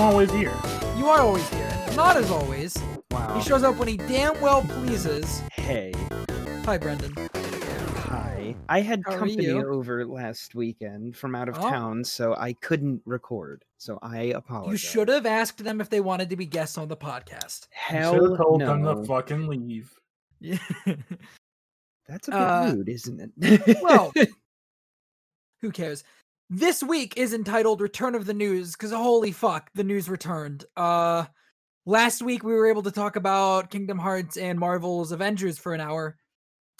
I'm always here. You are always here. Not as always. Wow. He shows up when he damn well pleases. Hey, Hi, Brendan. hi. I had How company over last weekend from out of Oh. town, so I couldn't record. So I apologize. You should have asked them if they wanted to be guests on the podcast. Hell Should have told no. them to fucking leave. Yeah. That's a bit Uh, rude, isn't it? well, who cares? This week is entitled Return of the News because holy fuck, the news returned. Uh last week we were able to talk about Kingdom Hearts and Marvel's Avengers for an hour.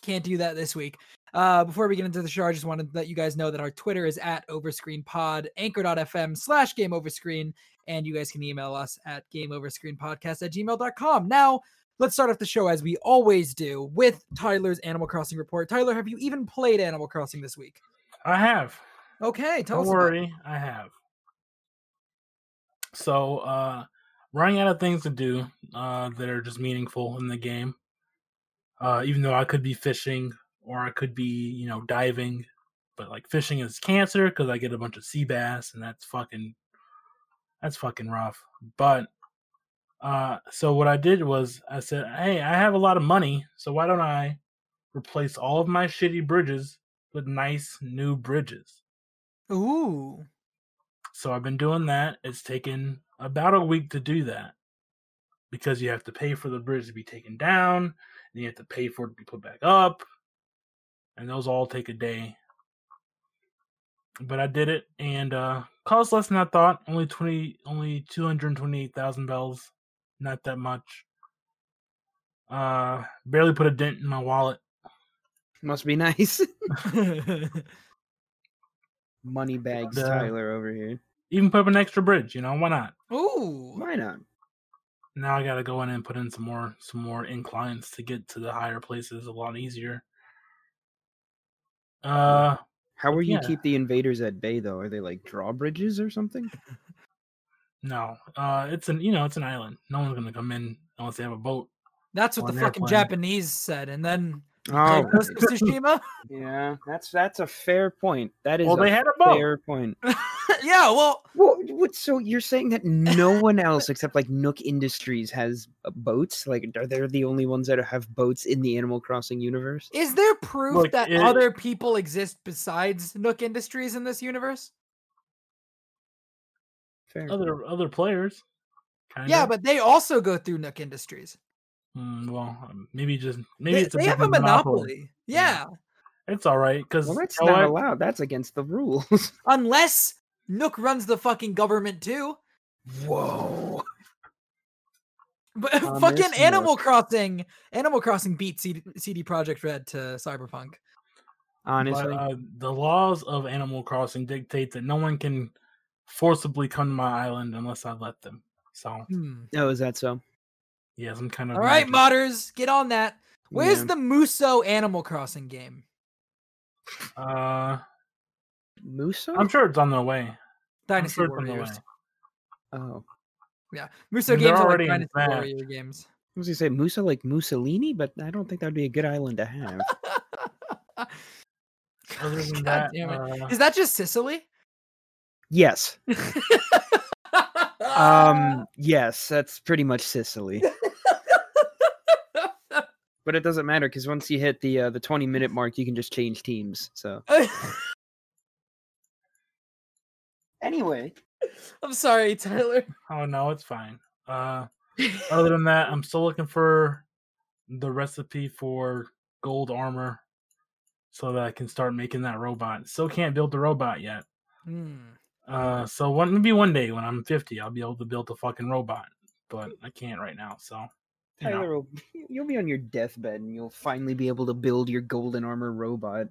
Can't do that this week. Uh before we get into the show, I just wanted to let you guys know that our Twitter is at overscreenpod, anchor.fm slash game overscreen, and you guys can email us at gameoverscreenpodcast at gmail.com. Now let's start off the show as we always do with Tyler's Animal Crossing report. Tyler, have you even played Animal Crossing this week? I have. Okay, tell Don't us. about it. worry, I have. So, uh, running out of things to do uh, that are just meaningful in the game. Uh, even though I could be fishing or I could be, you know, diving, but like fishing is cancer because I get a bunch of sea bass and that's fucking, that's fucking rough. But, uh, so what I did was I said, hey, I have a lot of money, so why don't I replace all of my shitty bridges with nice new bridges? Ooh. So I've been doing that. It's taken about a week to do that because you have to pay for the bridge to be taken down, and you have to pay for it to be put back up, and those all take a day. But I did it, and uh, cost less than I thought. Only twenty, only two hundred twenty-eight thousand bells. Not that much. Uh, barely put a dent in my wallet. Must be nice. Money bags The- Tyler over here. Even put up an extra bridge. You know why not? Ooh. Why not? now I gotta go in and put in some more some more inclines to get to the higher places a lot easier. Uh How will you Yeah. keep the invaders at bay though? Are they like drawbridges or something? no. Uh it's an you know, it's an island. No one's gonna come in unless they have a boat. That's what the fucking airplane. Japanese said. And then Oh, like, Ghost of Tsushima? yeah. That's that's a fair point. That is Well a they had a boat. fair point. yeah, well, Well, what, so you're saying that no one else except like Nook Industries has uh, boats? Like, are they the only ones that have boats in the Animal Crossing universe? is there proof Look, that it- other people exist besides Nook Industries in this universe? Fair. Other other players. Kinda. Yeah, but they also go through Nook Industries. Mm, well, um, maybe just maybe They, it's a they have a different monopoly. Yeah. Yeah. It's all right because well, that's not allowed. That's against the rules. Unless Nook runs the fucking government too. Whoa. But Thomas fucking Animal Nook. Crossing, Animal Crossing beat CD, CD Projekt Red to Cyberpunk. Honestly, uh, the laws of Animal Crossing dictate that no one can forcibly come to my island unless I let them. So Hmm. oh, is that so? Yeah, some kind of All right, magic. modders, get on that. Where's Yeah. the Musou Animal Crossing game? Uh, Musou? I'm sure it's on their way. I'm Dynasty sure it's on their Warriors. Oh, way. I Yeah, Musou games are like already in Dynasty Smash. Warrior games. was gonna say Muso like Mussolini, but I don't think that'd be a good island to have. Other than God that, damn it. uh, Is that just Sicily? yes. Um. Yes, that's pretty much Sicily. But it doesn't matter because once you hit the uh, the twenty minute mark, you can just change teams. So anyway, I'm sorry, Tyler. oh no, it's fine. Uh, other than that, I'm still looking for the recipe for gold armor so that I can start making that robot. Still can't build the robot yet. Hmm. Uh, so one maybe one day when I'm 50, I'll be able to build a fucking robot, but I can't right now. So you know. Tyler, will, you'll be on your deathbed and you'll finally be able to build your golden armor robot.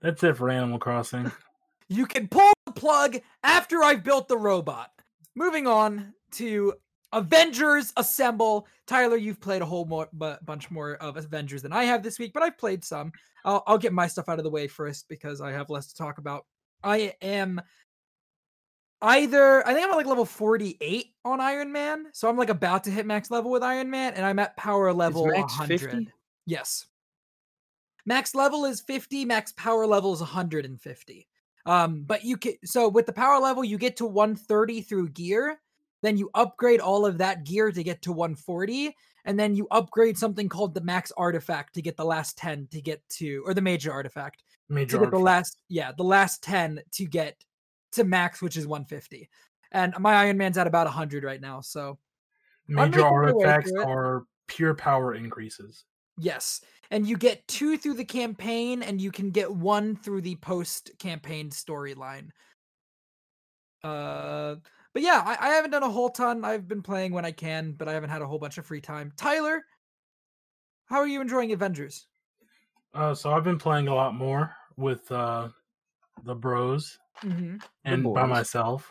that's it for Animal Crossing. You can pull the plug after I've built the robot. Moving on to Avengers Assemble. Tyler, you've played a whole more, bu- bunch more of Avengers than I have this week, but I've played some. I'll, I'll get my stuff out of the way first because I have less to talk about. I am either I think I'm at like level 48 on Iron Man, so I'm like about to hit max level with Iron Man, and I'm at power level max 100. 50? Yes. Max level is 50, max power level is 150. Um, but you can so with the power level, you get to 130 through gear, then you upgrade all of that gear to get to 140, and then you upgrade something called the max artifact to get the last 10 to get to or the major artifact Major to get the last yeah, the last 10 to get to max, which is 150. And my Iron Man's at about 100 right now, so Major making my way artifacts are pure power increases. Yes. And you get two through the campaign, and you can get one through the post campaign storyline. Uh, but yeah, I, I haven't done a whole ton. I've been playing when I can, but I haven't had a whole bunch of free time. Tyler, how are you enjoying Avengers? Uh, so I've been playing a lot more with uh, the bros Mm-hmm. and by myself.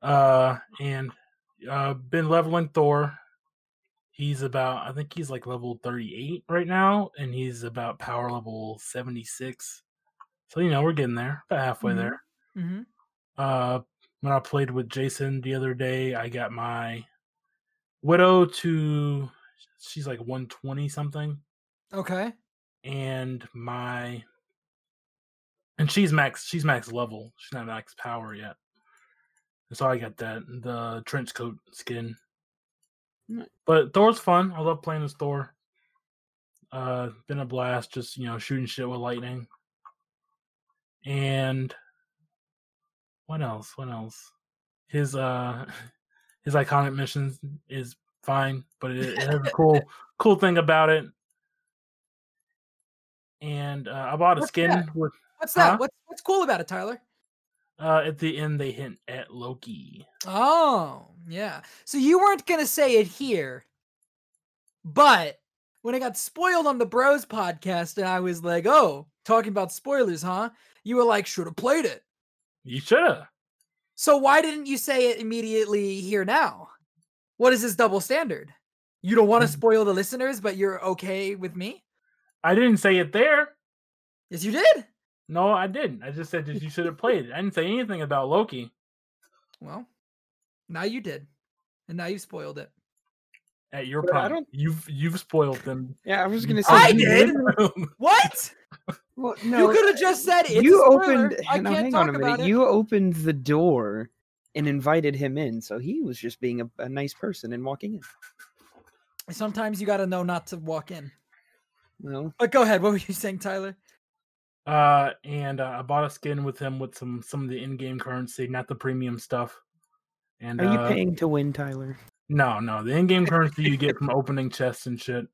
Uh, and uh, been leveling Thor. He's about, I think he's like level 38 right now, and he's about power level 76. So, you know, we're getting there, about halfway Mhm. there. Mm-hmm. Uh, when I played with Jason the other day, I got my Widow to, she's like 120 something. Okay. and my and she's max she's max level. She's not max power yet. So i got that the trench coat skin. But thor's fun. I love playing as thor. Uh been a blast just you know shooting shit with lightning. And what else? What else? His uh his iconic missions is fine but it, it has a cool cool thing about it. And uh, I bought a What's skin that? with What's that? Huh? What's what's cool about it, Tyler? uh, at the end they hint at Loki. Oh, yeah. So you weren't gonna say it here, but when I got spoiled on the Bros podcast, and I was like, "Oh, talking about spoilers, huh?" You were like, "Should have played it." You shoulda. So why didn't you say it immediately here now? What is this double standard? You don't want to Mm. spoil the listeners, but you're okay with me? I didn't say it there. Yes, you did. No, I didn't. I just said that you should have played it. I didn't say anything about Loki. Well, now you did, and now you spoiled it. At your But I don't- you've you've spoiled them. Yeah, I was gonna say I did? What? Well, you could have just said it's you opened. I no, can't hang talk on a minute. about it. You opened the door and invited him in, so he was just being a, a nice person and walking in. Sometimes you got to know not to walk in. No. But go ahead. What were you saying, Tyler? Uh, and uh, I bought a skin with him with some some of the in-game currency, not the premium stuff. And are you uh, paying to win, Tyler? No, no, the in-game currency you get from opening chests and shit.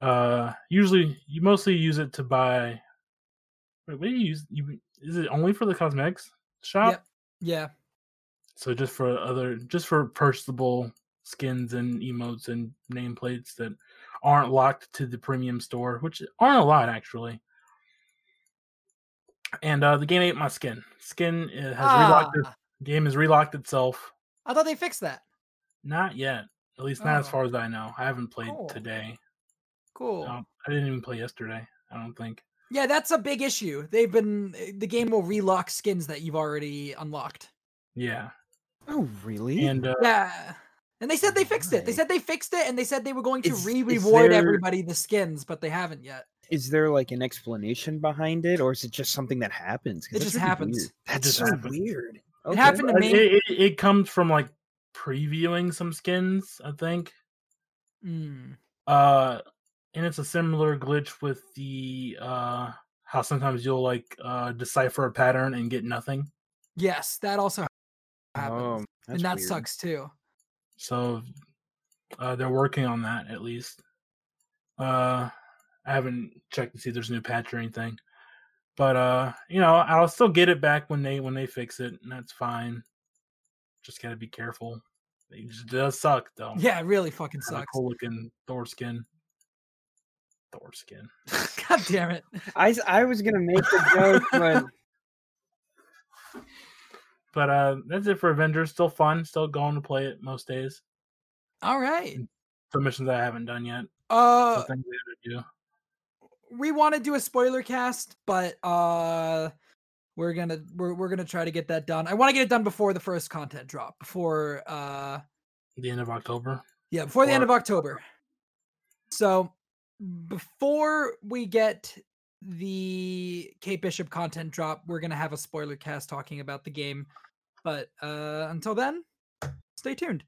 Uh, usually you mostly use it to buy. Wait, what do you use? You is it only for the cosmetics shop? Yep. Yeah. So just for other, just for purchasable skins and emotes and nameplates that aren't locked to the premium store, which aren't a lot actually. And uh, the game ate my skin. Skin uh, has relocked. It, Ah, game has relocked itself. I thought they fixed that. Not yet. At least not as Oh. far as I know. I haven't played Cool. today. Cool. No, I didn't even play yesterday. I don't think. Yeah, that's a big issue. They've been eh, the game will relock skins that you've already unlocked. Yeah, Oh, really? and uh, Yeah. And they said they fixed it. They said they fixed it and they said they were going to Is- is re-reward there- everybody the skins, but they haven't yet. Is there like an explanation behind it, or is it just something that happens? It just happens. weird. That's just so happens. weird. It happened to me. It, it, it comes from like previewing some skins, I think. Mm. Uh, and it's a similar glitch with the uh how sometimes you'll like uh decipher a pattern and get nothing. Yes, that also happens. Oh, and that weird. sucks too. So uh they're working on that at least. Uh I haven't checked to see if there's a new patch or anything. But uh, you know, I'll still get it back when they when they fix it, and that's fine. Just gotta be careful. It just does suck though. Yeah, it really fucking Have a sucks. cool looking Thor skin. Thor skin. God damn it. I I was gonna make the joke, but But uh that's it for Avengers. Still fun. Still going to play it most days. All right. Some missions I haven't done yet. Uh Some things I gotta do. We want to do a spoiler cast, but uh we're gonna we're we're gonna try to get that done. I want to get it done before the first content drop, before uh The end of October. yeah, before the end of October. So before we get the Kate Bishop content drop, we're gonna have a spoiler cast talking about the game. But uh until then, stay tuned.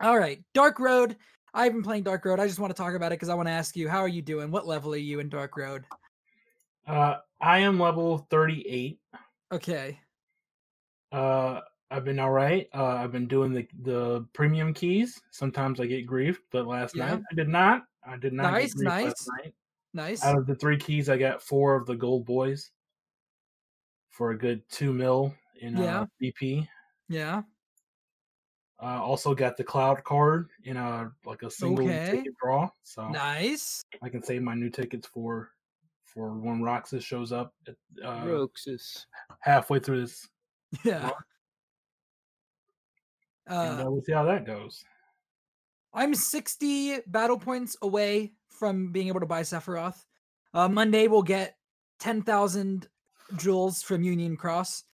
All right, Dark Road. I've been playing Dark Road. I just want to talk about it because I want to ask you, how are you doing? What level are you in Dark Road? Uh, I am level 38. Okay. Uh, I've been all right. Uh, I've been doing the the premium keys. Sometimes I get griefed, but last Yeah. night I did not. I did not Nice, nice. last night. Nice. Out of the three keys, I got four of the gold boys for a good two mil in Yeah. uh, BP. Yeah. Uh, also got the cloud card in a like a single Okay. ticket draw, so Nice. I can save my new tickets for for when Roxas shows up at, uh, Roxas. halfway through this. Yeah. Uh, uh, we'll see how that goes. I'm 60 battle points away from being able to buy Sephiroth. Uh, Monday we'll get 10,000 jewels from Union Cross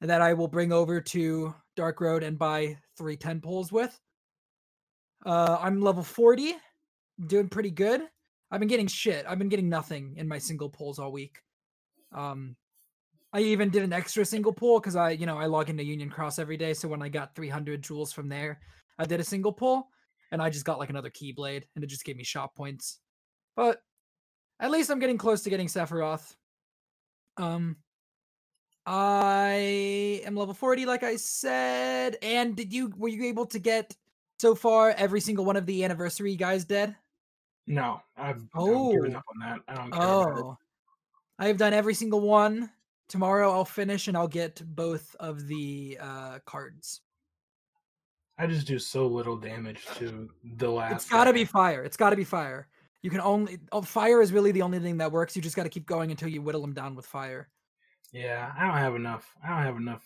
and that I will bring over to Dark Road and buy three 10 poles with. Uh, I'm level 40, doing pretty good. I've been getting shit. I've been getting nothing in my single pulls all week. Um, I even did an extra single pull because I, you know, I log into Union Cross every day. So when I got 300 jewels from there, I did a single pull and I just got like another Keyblade and it just gave me shop points. But at least I'm getting close to getting Sephiroth. Um, I am level 40, like I said. And did you were you able to get so far every single one of the anniversary guys dead? No, I've, I've given Oh. up on that. I don't care. Oh, I have done every single one. Tomorrow I'll finish and I'll get both of the uh cards. I just do so little damage to the last. It's got to be fire. It's got to be fire. You can only oh, fire is really the only thing that works. You just got to keep going until you whittle them down with fire. Yeah, I don't have enough. I don't have enough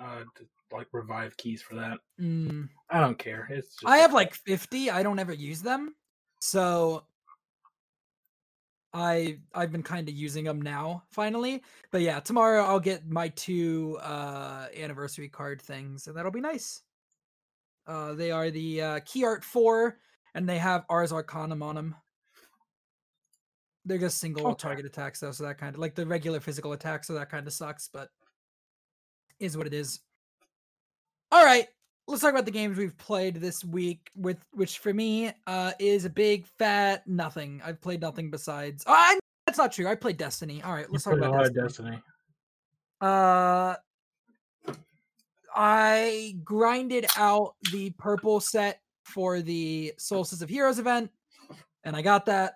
uh to like revive keys for that. Mm. I don't care. It's just I have like 50. I don't ever use them. So I I've been kind of using them now finally. But yeah, tomorrow I'll get my two uh anniversary card things and that'll be nice. Uh they are the uh Key Art 4 and they have Ars Arcanum on them. They're just single Okay. target attacks though, so that kind of like the regular physical attacks, so that kind of sucks, but is what it is. All right, let's talk about the games we've played this week with which for me uh is a big fat nothing i've played nothing besides oh, I, that's not true i played destiny all right let's talk played a about destiny. Destiny. uh i grinded out the purple set for the solstice of heroes event and i got that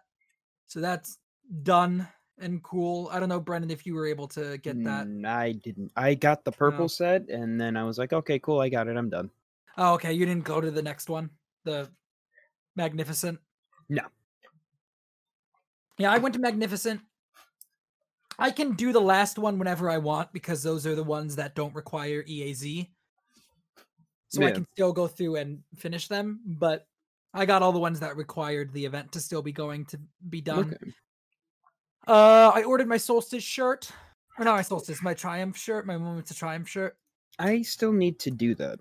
so that's done and cool i don't know brendan if you were able to get that Mm, I didn't. I got the purple No. set, and then I was like, okay, cool, I got it. I'm done. Oh, okay. You didn't go to the next one, the Magnificent. No. Yeah, I went to Magnificent. I can do the last one whenever I want because those are the ones that don't require EAZ. So I can still go through and finish them, but I got all the ones that required the event to still be going to be done. Okay. Uh, I ordered my Solstice shirt. Or not my Solstice, my Triumph shirt, my Moments of Triumph shirt. I still need to do that.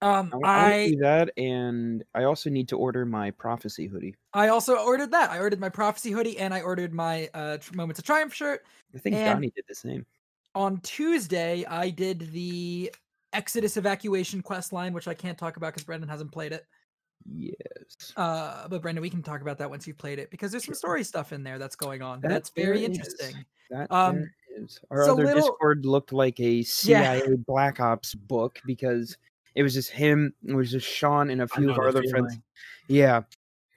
Um, I, I I do that, and I also need to order my prophecy hoodie. I also ordered that. I ordered my prophecy hoodie and I ordered my uh Tr- Moments of Triumph shirt. I think And- Donnie did the same. On Tuesday, I did the Exodus evacuation quest line, which I can't talk about because Brendan hasn't played it. Yes. Uh, but Brendan, we can talk about that once you've played it because there's some story stuff in there that's going on. That that's very is. interesting. That Um, is. Our so other little- Discord looked like a CIA Black Ops book because it was just him, it was just Sean and a few of our the other friends. Yeah.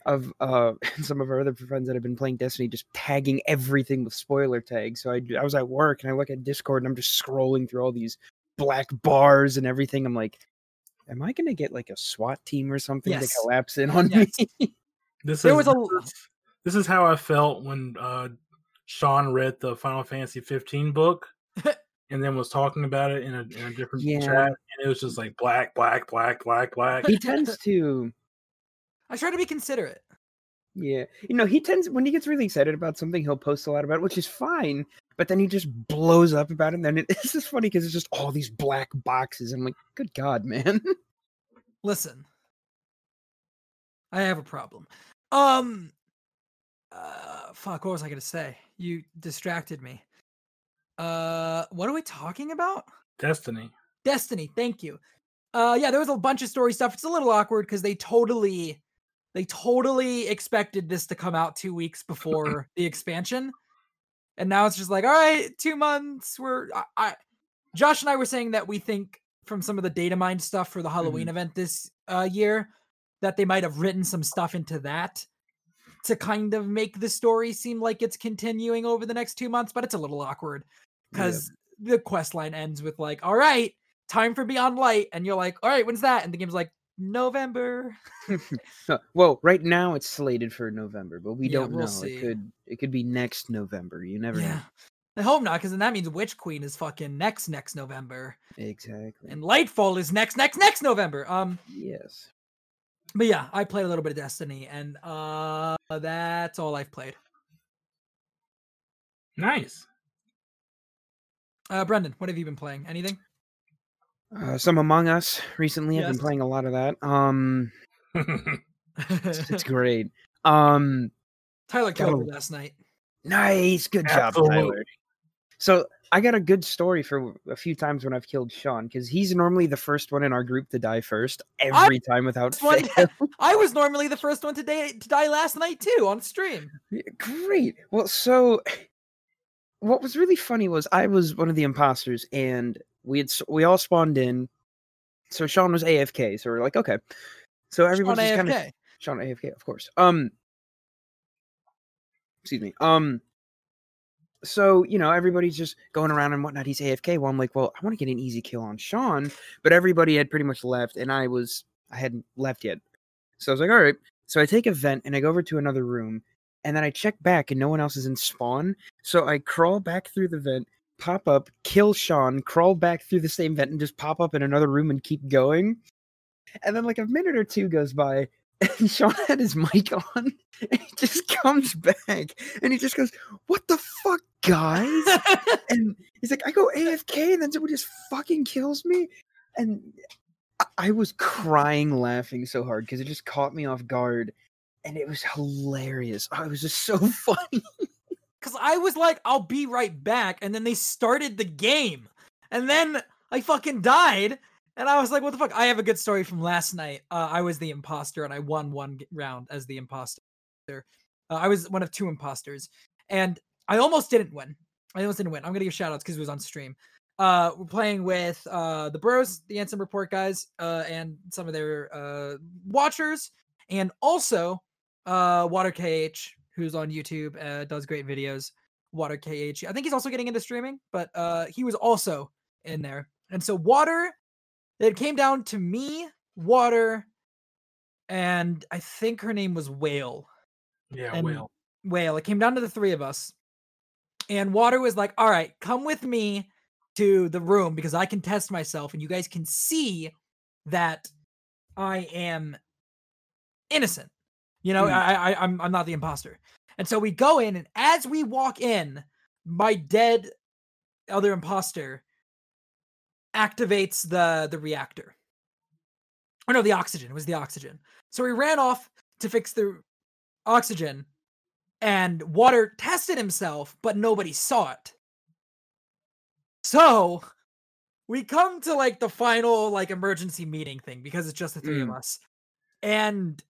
Of uh some of our other friends that have been playing Destiny just tagging everything with spoiler tags. So I, I was at work and I look at Discord and I'm just scrolling through all these black bars and everything. I'm like, am I gonna get like a SWAT team or something Yes. to collapse in on Yes. me? This There is was a this is- is how I felt when uh, Sean read the Final Fantasy 15 book and then was talking about it in a, in a different Yeah. chat, and it was just like black, black, black, black, black. he tends to I try to be considerate. Yeah, you know, he tends when he gets really excited about something, he'll post a lot about it, which is fine. But then he just blows up about it. And then it, it's just funny because it's just all these black boxes. I'm like, good God, man. Listen, I have a problem. Um, uh, fuck. What was I gonna say? You distracted me. Uh, what are we talking about? Destiny. Destiny. Thank you. Uh, yeah, there was a bunch of story stuff. It's a little awkward because they totally, they totally expected this to come out two weeks before the expansion, and now it's just like, all right, two months. We're I, I Josh and I were saying that we think from some of the data mine stuff for the Halloween event this uh, year that they might have written some stuff into that to kind of make the story seem like it's continuing over the next two months, but it's a little awkward because the quest line ends with like, all right, time for Beyond Light, and you're like, all right, when's that? And the game's like, November. Uh, well, right now it's slated for November, but we Yeah, don't we'll know. see. It could it could be next November. You never Yeah. I hope not, because then that means Witch Queen is fucking next next November. Exactly. and Lightfall is next next next November. Um, yes. but yeah, I played a little bit of Destiny, and uh, that's all I've played. Nice. Uh, Brendan, what have you been playing? Anything? Uh, some Among Us recently. I've been playing a lot of that. Um, it's, it's great. Um, Tyler killed me last night. nice, good job, Tyler. So I got a good story for a few times when I've killed Sean because he's normally the first one in our group to die first every time without first one fail. I was normally the first one to, day, to die last night too on stream. Great. Well, so what was really funny was I was one of the imposters, and we had we all spawned in. So Sean was AFK. So we're like, okay. So On everyone's just kind of Sean AFK, of course. Um, excuse me. Um, so you know everybody's just going around and whatnot. He's AFK. Well, I'm like, well, I want to get an easy kill on Sean, but everybody had pretty much left, and I was I hadn't left yet. So I was like, all right. So I take a vent and I go over to another room, and then I check back and no one else is in spawn. So I crawl back through the vent, pop up, kill Sean, crawl back through the same vent, and just pop up in another room and keep going. And then like a minute or two goes by, and Sean had his mic on, and he just comes back, and he just goes, "What the fuck, guys?" and he's like, "I go AFK, and then someone just fucking kills me," and I- was crying, laughing so hard because it just caught me off guard, and it was hilarious. Oh, it was just so funny. Because I was like, I'll be right back. And then they started the game. And then I fucking died. And I was like, what the fuck? I have a good story from last night. Uh, I was the imposter and I won one round as the imposter. Uh, I was one of two imposters. And I almost didn't win. I almost didn't win. I'm to give shout outs because it was on stream. Uh, we're playing with uh, the Bros, the Ansem Report guys, uh, and some of their uh, watchers. And also uh, Water KH, who's on YouTube, uh, does great videos. Water KH. I think he's also getting into streaming, but uh, he was also in there. And so Water, it came down to me, Water, and I think her name was Whale. Yeah, And- well. Whale. It came down to the three of us. And Water was like, all right, come with me to the room because I can test myself and you guys can see that I am innocent. You know, Hmm. I, I I'm I'm not the imposter. And so we go in, and as we walk in, my dead other imposter activates the the reactor. Or no, the oxygen. It was the oxygen. So we ran off to fix the oxygen, and Water tested himself, but nobody saw it. So we come to like the final like emergency meeting thing because it's just the three of Mm. us. And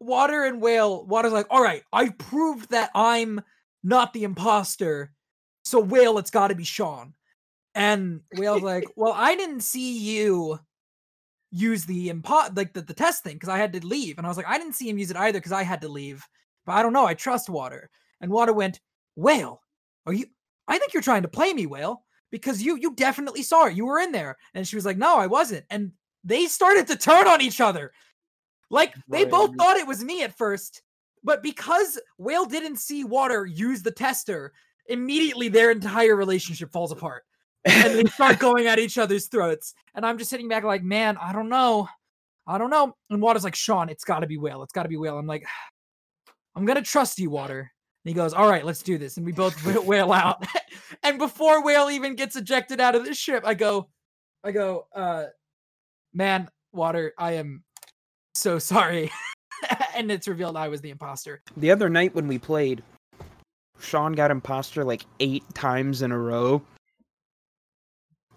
Water and Whale, Water's like, all right, I proved that I'm not the imposter. So Whale, it's gotta be Sean. And Whale's like, well, I didn't see you use the impo like the, the test thing because I had to leave. And I was like, I didn't see him use it either because I had to leave. But I don't know. I trust Water. And Water went, Whale, are you I think you're trying to play me, Whale, because you you definitely saw it. You were in there. And she was like, No, I wasn't. And they started to turn on each other. Like they both thought it was me at first, but because Whale didn't see Water use the tester, immediately their entire relationship falls apart and they start going at each other's throats. And I'm just sitting back like, man, I don't know. I don't know. And Water's like, Sean, it's got to be Whale. It's got to be Whale. I'm like, I'm gonna trust you, Water. And he goes, All right, let's do this. And we both whale out. and before Whale even gets ejected out of the ship, I go, I go, uh, man, Water, I am so sorry. and it's revealed I was the imposter. The other night when we played, Sean got imposter like eight times in a row.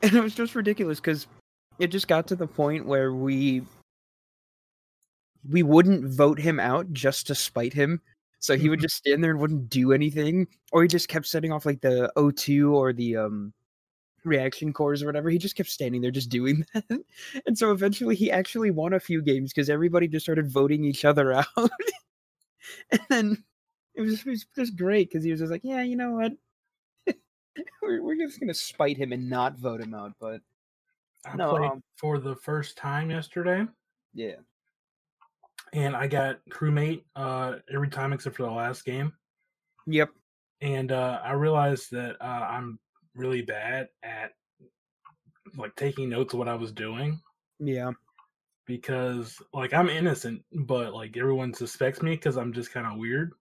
And it was just ridiculous because it just got to the point where we we wouldn't vote him out just to spite him. So he would just stand there and wouldn't do anything. Or he just kept setting off like the O2 or the um reaction cores or whatever. He just kept standing there just doing that. And so eventually he actually won a few games because everybody just started voting each other out. and then it was, it was just great because he was just like, yeah, you know what? we're, we're just gonna spite him and not vote him out. But I No, played um, for the first time yesterday, yeah, and I got crewmate uh, every time except for the last game. yep, And uh, I realized that uh, I'm really bad at like taking notes of what I was doing yeah, because like I'm innocent, but like everyone suspects me because I'm just kind of weird.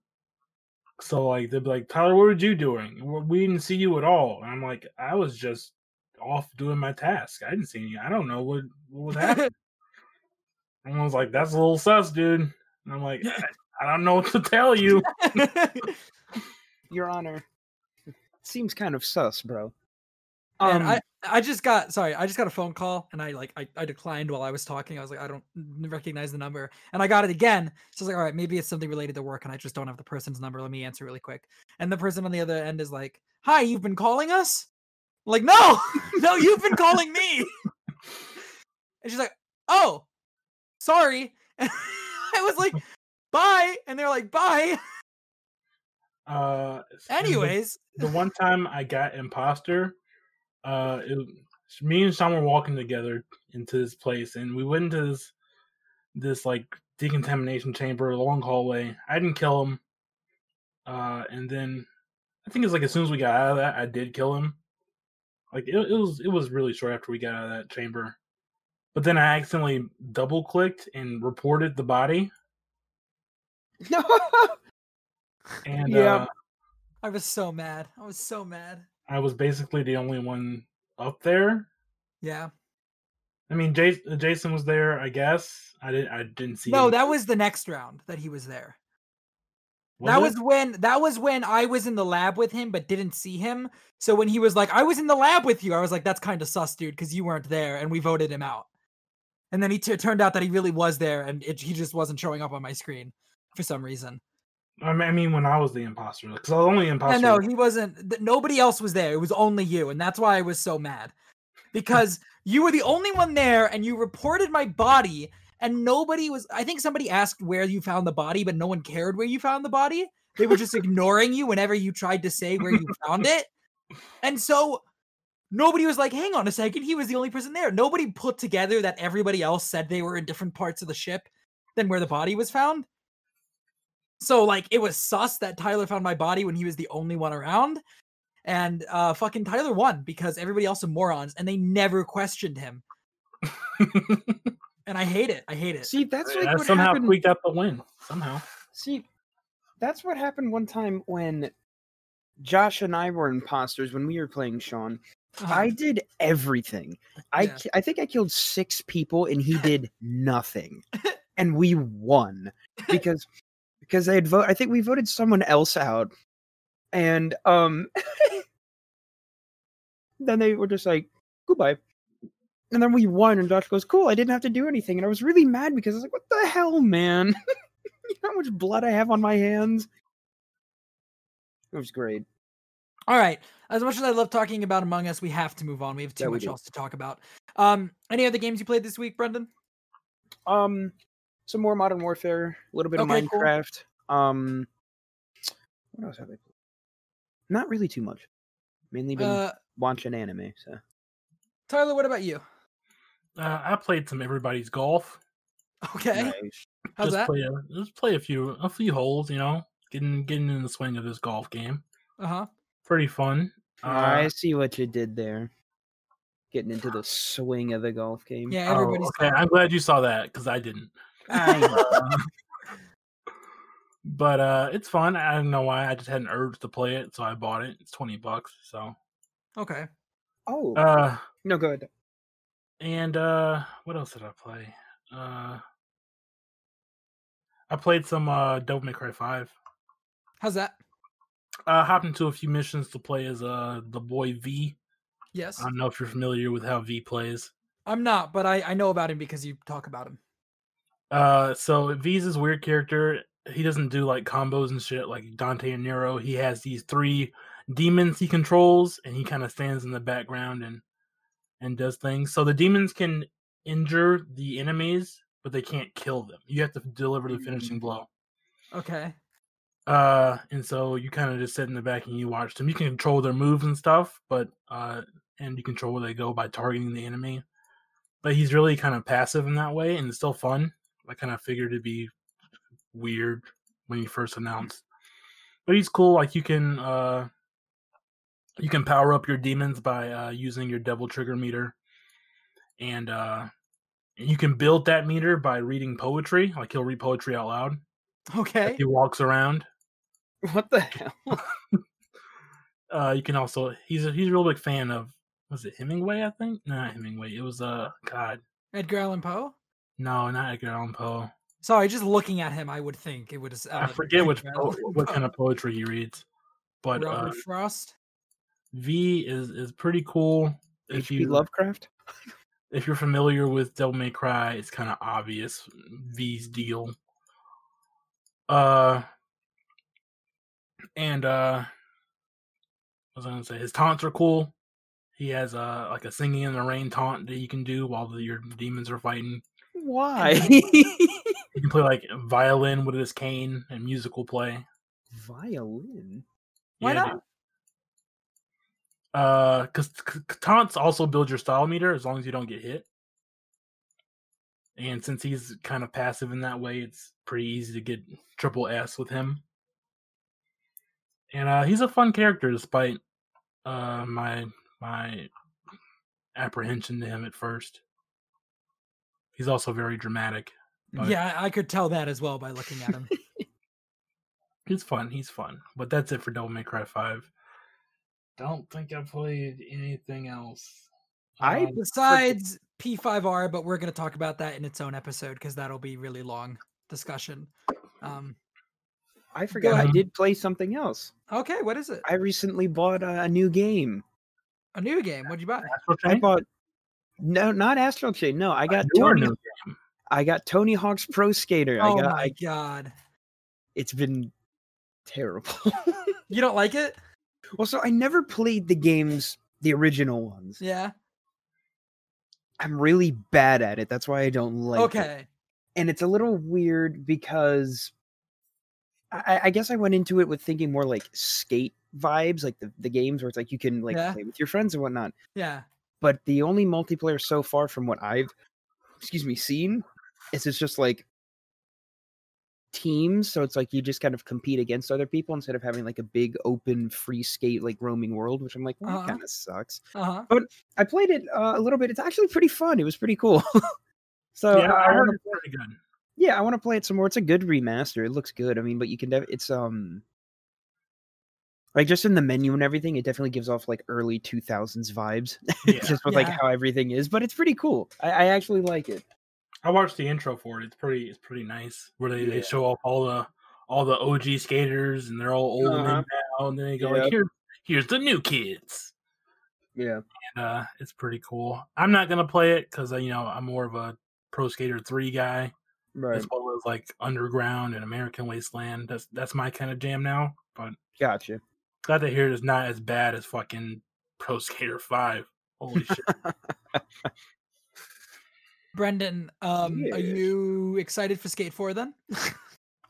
So like they'll be like, Tyler, what were you doing? We didn't see you at all. And I'm like, I was just off doing my task. I didn't see you. I don't know what what was happening. i was like, that's a little sus, dude. And I'm like, I, I don't know what to tell you. Your Honor. Seems kind of sus, bro. And Um, I, I just got sorry, I just got a phone call and I like I, I declined while I was talking. I was like, I don't recognize the number. And I got it again. So I was like, all right, maybe it's something related to work and I just don't have the person's number. Let me answer really quick. And the person on the other end is like, Hi, you've been calling us? I'm like, no, no, you've been calling me. and she's like, Oh, sorry. I was like, bye. And they're like, bye. Uh, and the- Anyways. the one time I got imposter, uh, it, me and Sean were walking together into this place, and we went into this this like decontamination chamber, long hallway. I didn't kill him, uh, and then I think it's like as soon as we got out of that, I did kill him. Like it, it was it was really short after we got out of that chamber, but then I accidentally double clicked and reported the body, no. And Yeah. uh, I was so mad. I was so mad. I was basically the only one up there. Yeah. I mean, Jason, Jason was there, I guess. I didn't. I didn't see. No, him. that was the next round that he was there. Was that it? was when that was when I was in the lab with him but didn't see him. So when he was like, "I was in the lab with you," I was like, "That's kind of sus, dude, because you weren't there," and we voted him out. And then he t- turned out that he really was there, and it, he just wasn't showing up on my screen for some reason. I mean, when I was the imposter, because I was only imposter. no, he wasn't. Nobody else was there. It was only you, and that's why I was so mad because you were the only one there, and you reported my body, and nobody was. I think somebody asked where you found the body, but no one cared where you found the body. They were just ignoring you whenever you tried to say where you found it, and so nobody was like, "Hang on a second, he was the only person there." Nobody put together that everybody else said they were in different parts of the ship than where the body was found. So like it was sus that Tyler found my body when he was the only one around. And uh fucking Tyler won because everybody else are morons and they never questioned him. And I hate it. I hate it. See, that's like I what somehow happened. squeaked out the win. Somehow. See, that's what happened one time when Josh and I were imposters when we were playing Sean. Uh-huh. I did everything. I Yeah. I think I killed six people and he did nothing, and we won because because they had vote. I think we voted someone else out, and um, then they were just like goodbye, and then we won. And Josh goes, "Cool, I didn't have to do anything," and I was really mad because I was like, "What the hell, man? you know how much blood I have on my hands." It was great. All right. As much as I love talking about Among Us, we have to move on. We have too Yeah, much do. else to talk about. Um, any other games you played this week, Brendan? Um, some more Modern Warfare, a little bit of Okay, cool. Minecraft. Um, what else have I played? Not really too much. Mainly been Uh, watching anime. So Tyler, what about you? Uh, I played some everybody's golf. Okay. Nice. How's just that? play a just play a few a few holes. You know, getting getting in the swing of this golf game. Uh huh. Pretty fun. I Uh, see what you did there. Getting into the swing of the golf game. Yeah, oh, everybody's. okay. I'm glad you saw that because I didn't. I know. but uh, it's fun. I don't know why. I just had an urge to play it, so I bought it. It's twenty bucks. So, Okay. Oh uh, no, good. and uh, what else did I play? Uh, I played some uh, Devil May Cry Five. How's that? I hopped into a few missions to play as uh the boy V. Yes. I don't know if you're familiar with how V plays. I'm not, but I, I know about him because you talk about him. Uh, so V's this weird character. He doesn't do like combos and shit like Dante and Nero. He has these three demons he controls, and he kind of stands in the background and and does things. So the demons can injure the enemies, but they can't kill them. You have to deliver the finishing Mm. blow. Okay. Uh, and so you kind of just sit in the back and you watch them. You can control their moves and stuff, but uh, and you control where they go by targeting the enemy. But he's really kind of passive in that way, and it's still fun. I kind of figured it'd be weird when he first announced, but he's cool. Like you can uh, you can power up your demons by uh, using your devil trigger meter, and uh, you can build that meter by reading poetry. Like he'll read poetry out loud. Okay. He walks around. What the hell? Uh, you can also he's a he's a real big fan of was it Hemingway? I think no, not Hemingway. It was uh God Edgar Allan Poe. No, not Edgar Allan Poe. Sorry, just looking at him, I would think it was. Uh, I forget which po- what kind of poetry he reads, but uh, Frost. V is is pretty cool. If H.P. you Lovecraft. if you're familiar with Devil May Cry, it's kind of obvious V's deal. Uh, and uh, what was I gonna say? His taunts are cool. He has uh like a singing in the rain taunt that you can do while the, your demons are fighting. Why? You can play like violin with his cane and musical play. Violin. Why Yeah, not? dude. Uh, because taunts also build your style meter as long as you don't get hit. And since he's kind of passive in that way, it's pretty easy to get triple S with him. And uh, he's a fun character, despite uh, my my apprehension to him at first. He's also very dramatic. but- Yeah, I I could tell that as well by looking at him. He's fun. He's fun. But that's it for Devil May Cry Five. Don't think I played anything else. I- Um, Besides P5R, but we're going to talk about that in its own episode because that'll be really long discussion. Um, I forgot I did play something else. okay, what is it? I recently bought a, a new game. A new game. What'd you buy? I bought no, not Astral Chain. No, I got Your Tony. I got Tony Hawk's Pro Skater. Oh I got. my god. it's been terrible. You don't like it? well, so I never played the games, the original ones. Yeah. I'm really bad at it. That's why I don't like it. okay. and it's a little weird because I, I guess I went into it with thinking more like skate vibes, like the, the games where it's like you can like Yeah. play with your friends and whatnot. Yeah. But the only multiplayer so far from what I've excuse me seen is it's just like teams. So it's like you just kind of compete against other people instead of having like a big open free skate like roaming world, which I'm like, well, Uh-huh. that kind of sucks. Uh huh. I played it uh, a little bit. It's actually pretty fun. It was pretty cool. so yeah, I I wanna play it again yeah, I want to play it some more. It's a good remaster. It looks good. I mean, but you can it's um like just in the menu and everything, it definitely gives off like early 2000s vibes Yeah. just with like how everything is, but it's pretty cool. I, I actually like it. I watched the intro for it. It's pretty. It's pretty nice. Where they, Yeah. they show off all the all the OG skaters and they're all old Uh-huh. now, and then they go Yep. like, "Here, here's the new kids." Yeah. And uh, it's pretty cool. I'm not gonna play it because you know I'm more of a Pro Skater Three guy, Right. as well as like Underground and American Wasteland. That's that's my kind of jam now. But Gotcha. Glad to hear it's not as bad as fucking Pro Skater Five. Holy shit! Brendan, um, are you excited for Skate 4 then?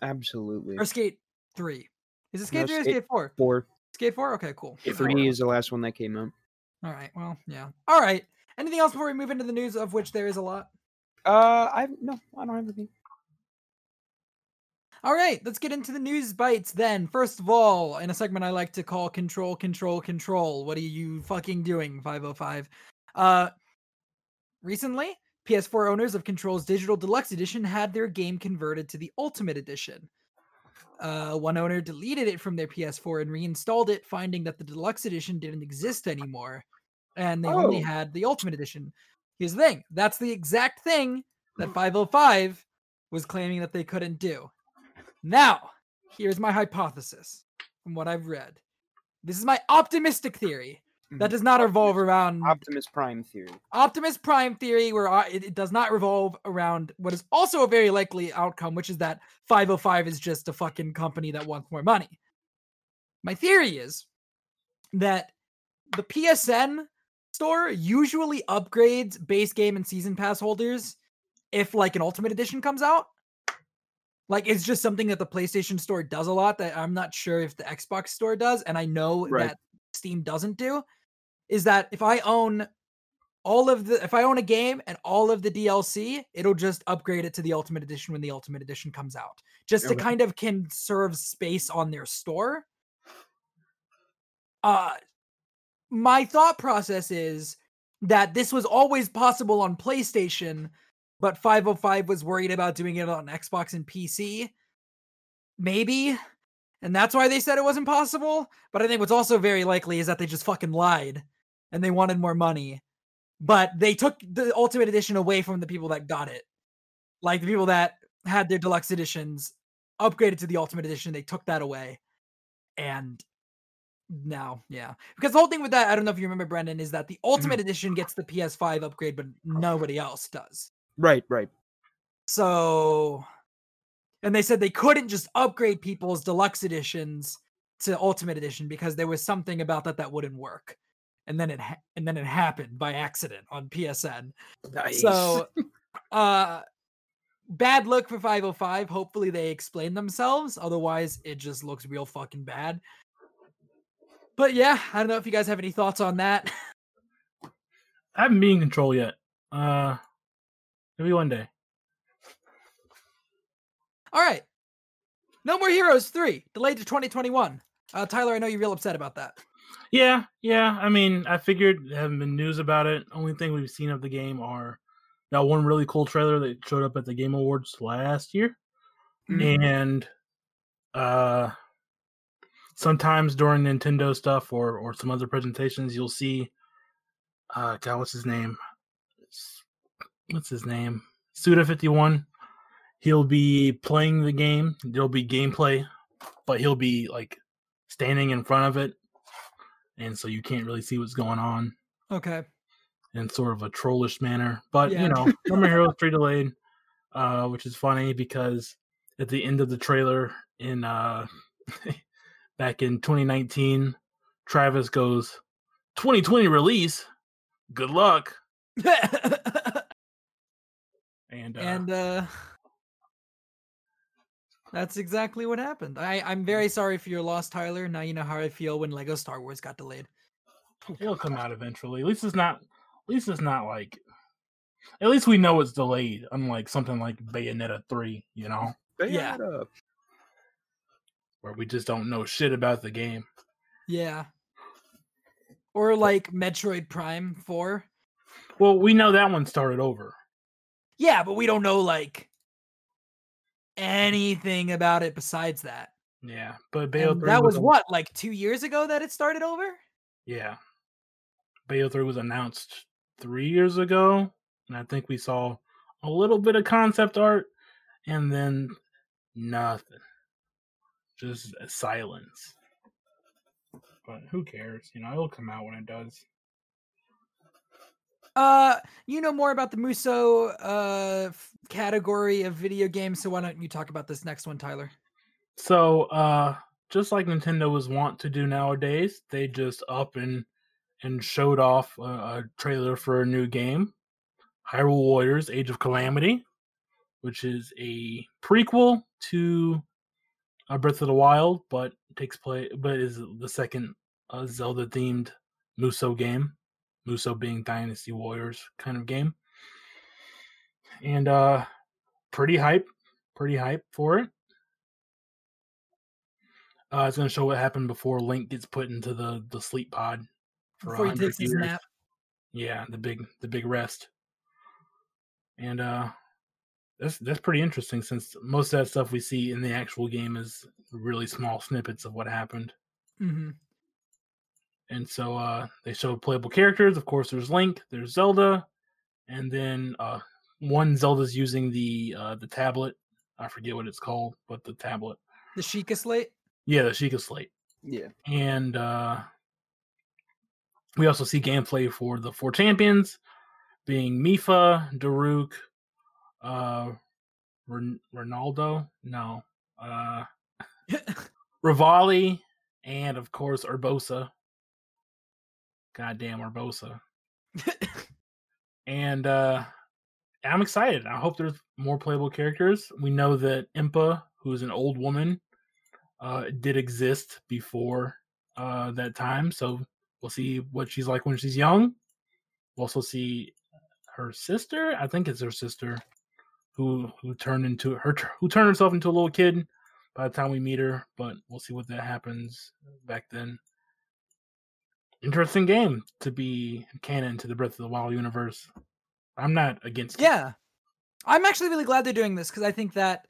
Absolutely. or Skate 3? Is it Skate No, 3 or Skate- Skate 4? Four. Skate 4? Okay, cool. Three is the last one that came out. All right. Well, yeah. All right. Anything else before we move into the news, of which there is a lot? Uh, I no, I don't have anything. All right, let's get into the news bites then. First of all, in a segment I like to call Control, Control, Control. What are you fucking doing, 505? Uh, recently, PS4 owners of Control's Digital Deluxe Edition had their game converted to the Ultimate Edition. uh, one owner deleted it from their PS4 and reinstalled it, finding that the deluxe edition didn't exist anymore, and they only Oh. had the ultimate edition. Here's the thing: that's the exact thing that 505 was claiming that they couldn't do. Now, here's my hypothesis from what I've read. This is my optimistic theory. That Mhm. does not revolve around Optimus Prime theory. Optimus Prime theory, where it, it does not revolve around what is also a very likely outcome, which is that 505 is just a fucking company that wants more money. My theory is that the PSN store usually upgrades base game and season pass holders if like an ultimate edition comes out. Like it's just something that the PlayStation store does a lot that I'm not sure if the Xbox store does, and I know Right. that Steam doesn't do. Is that if I own all of the if I own a game and all of the DLC, it'll just upgrade it to the Ultimate Edition when the Ultimate Edition comes out. Just to kind of conserve space on their store. Uh my thought process is that this was always possible on PlayStation, but 505 was worried about doing it on Xbox and PC. Maybe. And that's why they said it wasn't possible. But I think what's also very likely is that they just fucking lied and they wanted more money. But they took the Ultimate Edition away from the people that got it. Like the people that had their deluxe editions upgraded to the Ultimate Edition, they took that away. And now, yeah. Because the whole thing with that, I don't know if you remember, Brendan, is that the mm. Ultimate Edition gets the PS5 upgrade, but nobody else does. Right, right. So, and they said they couldn't just upgrade people's deluxe editions to Ultimate Edition because there was something about that that wouldn't work. And then it ha- and then it happened by accident on PSN. Nice. So, uh, bad look for 505. Hopefully they explain themselves. Otherwise, it just looks real fucking bad. But yeah, I don't know if you guys have any thoughts on that. I haven't been in control yet. Uh, maybe one day. All right. No More Heroes 3, delayed to 2021. Uh, Tyler, I know you're real upset about that. Yeah, yeah. I mean, I figured there haven't been news about it. Only thing we've seen of the game are that one really cool trailer that showed up at the Game Awards last year, Mhm. and uh, sometimes during Nintendo stuff or or some other presentations, you'll see, uh, God, what's his name? What's his name? Suda fifty one. He'll be playing the game. There'll be gameplay, but he'll be like standing in front of it and so you can't really see what's going on Okay. in sort of a trollish manner. But Yeah. you know, No More Heroes three delayed, uh, which is funny because at the end of the trailer in uh, back in 2019, Travis goes, "2020 release, good luck." And, uh, and uh that's exactly what happened. I I'm very sorry for your loss, Tyler. Now you know how I feel when Lego Star Wars got delayed. it'll come out eventually. At least it's not. At least it's not like. At least we know it's delayed, unlike something like Bayonetta three. You know. Yeah. Bayonetta. where we just don't know shit about the game. Yeah. Or like Metroid Prime 4. Well, we know that one started over. Yeah, but we don't know like anything about it besides that. Yeah, but Bayo 3 that was an- what, like two years ago that it started over? Yeah, Bayo 3 was announced three years ago, and I think we saw a little bit of concept art, and then nothing, just silence. But who cares? You know, it'll come out when it does. Uh, you know more about the Musou uh f- category of video games, so why don't you talk about this next one, Tyler? So, uh, just like Nintendo was wont to do nowadays, they just up and and showed off a, a trailer for a new game, Hyrule Warriors: Age of Calamity, which is a prequel to uh, Breath of the Wild, but takes place, but is the second uh, Zelda-themed Musou game. Musou being Dynasty Warriors kind of game, and uh, pretty hype, pretty hype for it. Uh, it's going to show what happened before Link gets put into the the sleep pod for Before he 100 takes his years. nap. Yeah, the big the big rest. And uh that's that's pretty interesting since most of that stuff we see in the actual game is really small snippets of what happened. hmm And so uh they show playable characters. Of course, there's Link, there's Zelda, and then uh one Zelda's using the uh the tablet. I forget what it's called, but the tablet. The Sheikah slate. Yeah, the Sheikah Slate. Yeah. And uh we also see gameplay for the four champions being Mipha, Daruk, uh Ren- Ronaldo, no, uh Revali, and of course Urbosa. Goddamn Urbosa. And uh I'm excited. I hope there's more playable characters. We know that Impa, who's an old woman, uh did exist before uh that time, so we'll see what she's like when she's young. We'll also see her sister. I think it's her sister who who turned into her who turned herself into a little kid by the time we meet her. But we'll see what that happens back then. Interesting game to be canon to the Breath of the Wild universe. I'm not against it. yeah. I'm actually really glad they're doing this because I think that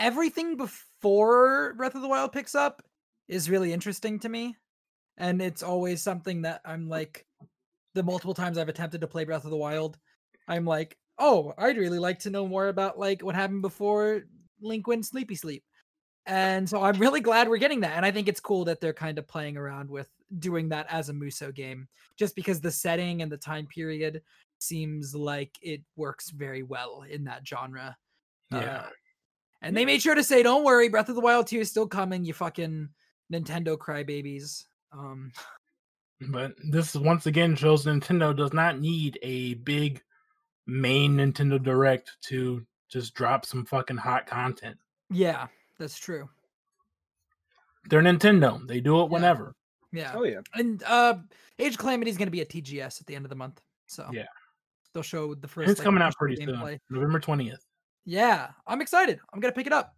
everything before Breath of the Wild picks up is really interesting to me. And it's always something that I'm like, the multiple times I've attempted to play Breath of the Wild, I'm like, oh, I'd really like to know more about like what happened before Link went sleepy sleep. And so I'm really glad we're getting that. And I think it's cool that they're kind of playing around with doing that as a Musou game, just because the setting and the time period seems like it works very well in that genre. Yeah. Uh, and they made sure to say, don't worry, Breath of the Wild 2 is still coming, you fucking Nintendo crybabies. Um, But this once again shows Nintendo does not need a big main Nintendo Direct to just drop some fucking hot content. yeah, that's true. They're Nintendo. They do it whenever. Yeah. Oh yeah. And uh Age of Calamity is going to be at TGS at the end of the month. So Yeah. they'll show the first. it's like, coming out pretty soon. gameplay. November 20th. Yeah, I'm excited. I'm gonna pick it up.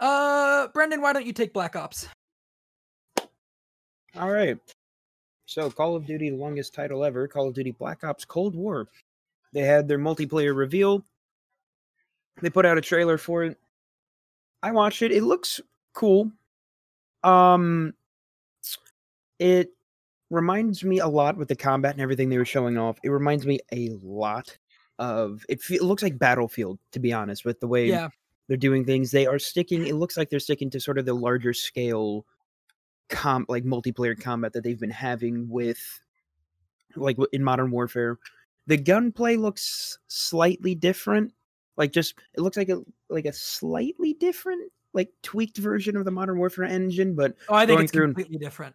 Uh, Brendan, why don't you take Black Ops? All right. So, Call of Duty, the longest title ever, Call of Duty Black Ops Cold War. They had their multiplayer reveal. They put out a trailer for it. I watched it. It looks cool. Um it reminds me a lot with the combat and everything they were showing off. It reminds me a lot of it, fe- it looks like Battlefield to be honest with the way Yeah, they're doing things. They are sticking. It looks like they're sticking to sort of the larger scale, comp like multiplayer combat that they've been having with, like in Modern Warfare. The gunplay looks slightly different. Like just it looks like a like a slightly different, like tweaked version of the Modern Warfare engine. But oh, I think Going it's through and- completely different.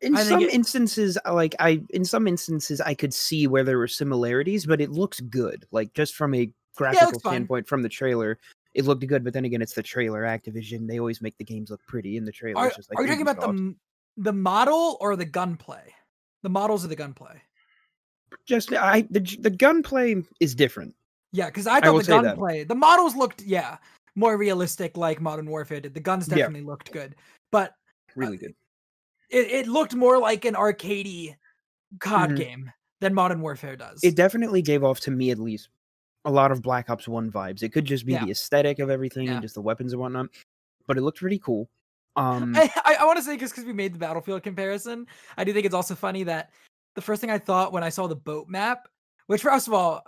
in I some it- instances, like I in some instances I could see where there were similarities, but it looks good. Like just from a graphical fine. standpoint from the trailer, it looked good. But then again, it's the trailer. Activision, they always make the games look pretty in the trailer. Are, just like are you talking about the the model or the gunplay? The models of the gunplay. just I the the gunplay is different. Yeah, because I thought will the gunplay, the models looked, yeah, more realistic, like Modern Warfare did. The guns Yeah. definitely looked good, but Really good. it, it looked more like an arcadey COD Mhm. game than Modern Warfare does. It definitely gave off to me at least a lot of Black Ops One vibes. It could just be Yeah. the aesthetic of everything Yeah. and just the weapons and whatnot, but it looked pretty cool. Um, I, I, I want to say because because we made the battlefield comparison, I do think it's also funny that the first thing I thought when I saw the boat map, which first of all,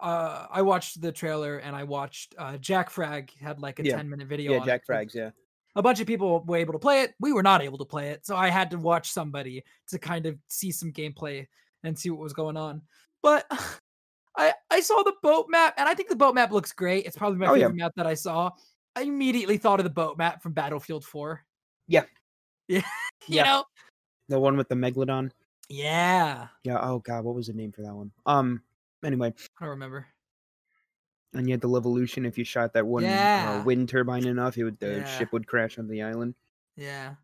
uh, I watched the trailer and I watched uh, Jack Frag had like a Yeah. ten minute video. yeah, on Jack it, Frags, yeah. A bunch of people were able to play it. We were not able to play it, so I had to watch somebody to kind of see some gameplay and see what was going on. But I I saw the boat map and I think the boat map looks great. It's probably my Oh, yeah. favorite map that I saw. I immediately thought of the boat map from Battlefield 4. Yeah. Yeah. you Yeah. know? The one with the megalodon. Yeah. Yeah. Oh god, what was the name for that one? Um. Anyway, I don't remember. and you had the Levolution. If you shot that one Yeah. uh, wind turbine enough, it would the Yeah. ship would crash on the island. Yeah.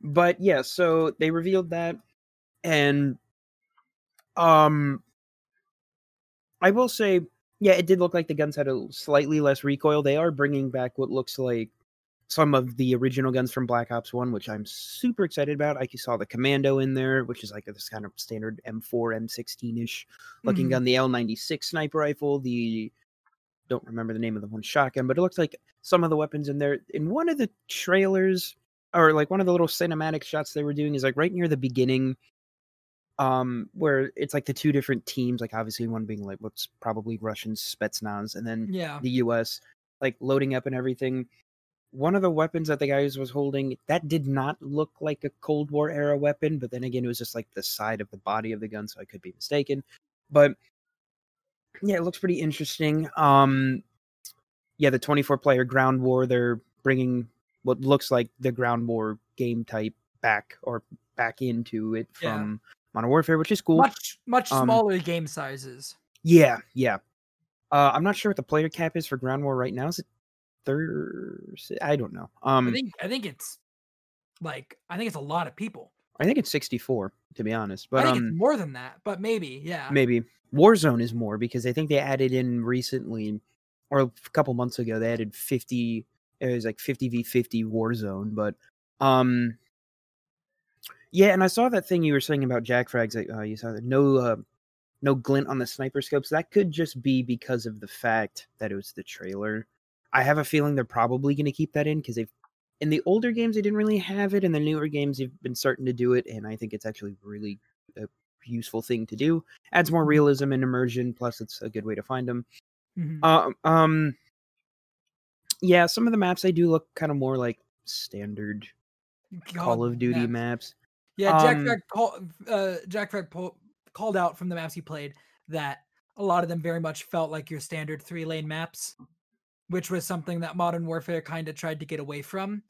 But yeah, so they revealed that, and um, I will say, yeah, it did look like the guns had a slightly less recoil. They are bringing back what looks like some of the original guns from Black Ops 1, which I'm super excited about. I saw the Commando in there, which is like this kind of standard M4, M16 ish looking Mhm. gun, the L96 sniper rifle, the don't remember the name of the one shotgun, but it looks like some of the weapons in there. In one of the trailers, or like one of the little cinematic shots they were doing, is like right near the beginning, um, where it's like the two different teams, like obviously one being like what's probably Russian Spetsnaz, and then Yeah. the US, like loading up and everything. One of the weapons that the guys was holding that did not look like a Cold War era weapon, but then again, it was just like the side of the body of the gun, so I could be mistaken. But yeah, it looks pretty interesting. Um, yeah, the 24 player ground war, they're bringing what looks like the ground war game type back or back into it Yeah. from Modern Warfare, which is cool. Much much Um, smaller game sizes. Yeah, yeah. Uh, I'm not sure what the player cap is for Ground War right now. Is it third? I don't know. Um, I think I think it's like I think it's a lot of people. I think it's 64 to be honest. I But think um, it's more than that, but maybe, yeah. maybe Warzone is more because I think they added in recently, or a couple months ago, they added 50. It was like 50 v 50 Warzone, but um, yeah. And I saw that thing you were saying about Jack Frags. Like, uh, you saw that no, uh, no glint on the sniper scopes. That could just be because of the fact that it was the trailer. I have a feeling they're probably going to keep that in because they've in the older games they didn't really have it, in the newer games they've been starting to do it, and I think it's actually really a useful thing to do. Adds more realism and immersion. Plus, it's a good way to find them. Mhm. Um, um, yeah, some of the maps they do look kind of more like standard Call of Duty maps. maps. Yeah, Jack Um, Frag call, uh, Jack po- called out from the maps he played that a lot of them very much felt like your standard three lane maps, which was something that Modern Warfare kind of tried to get away from.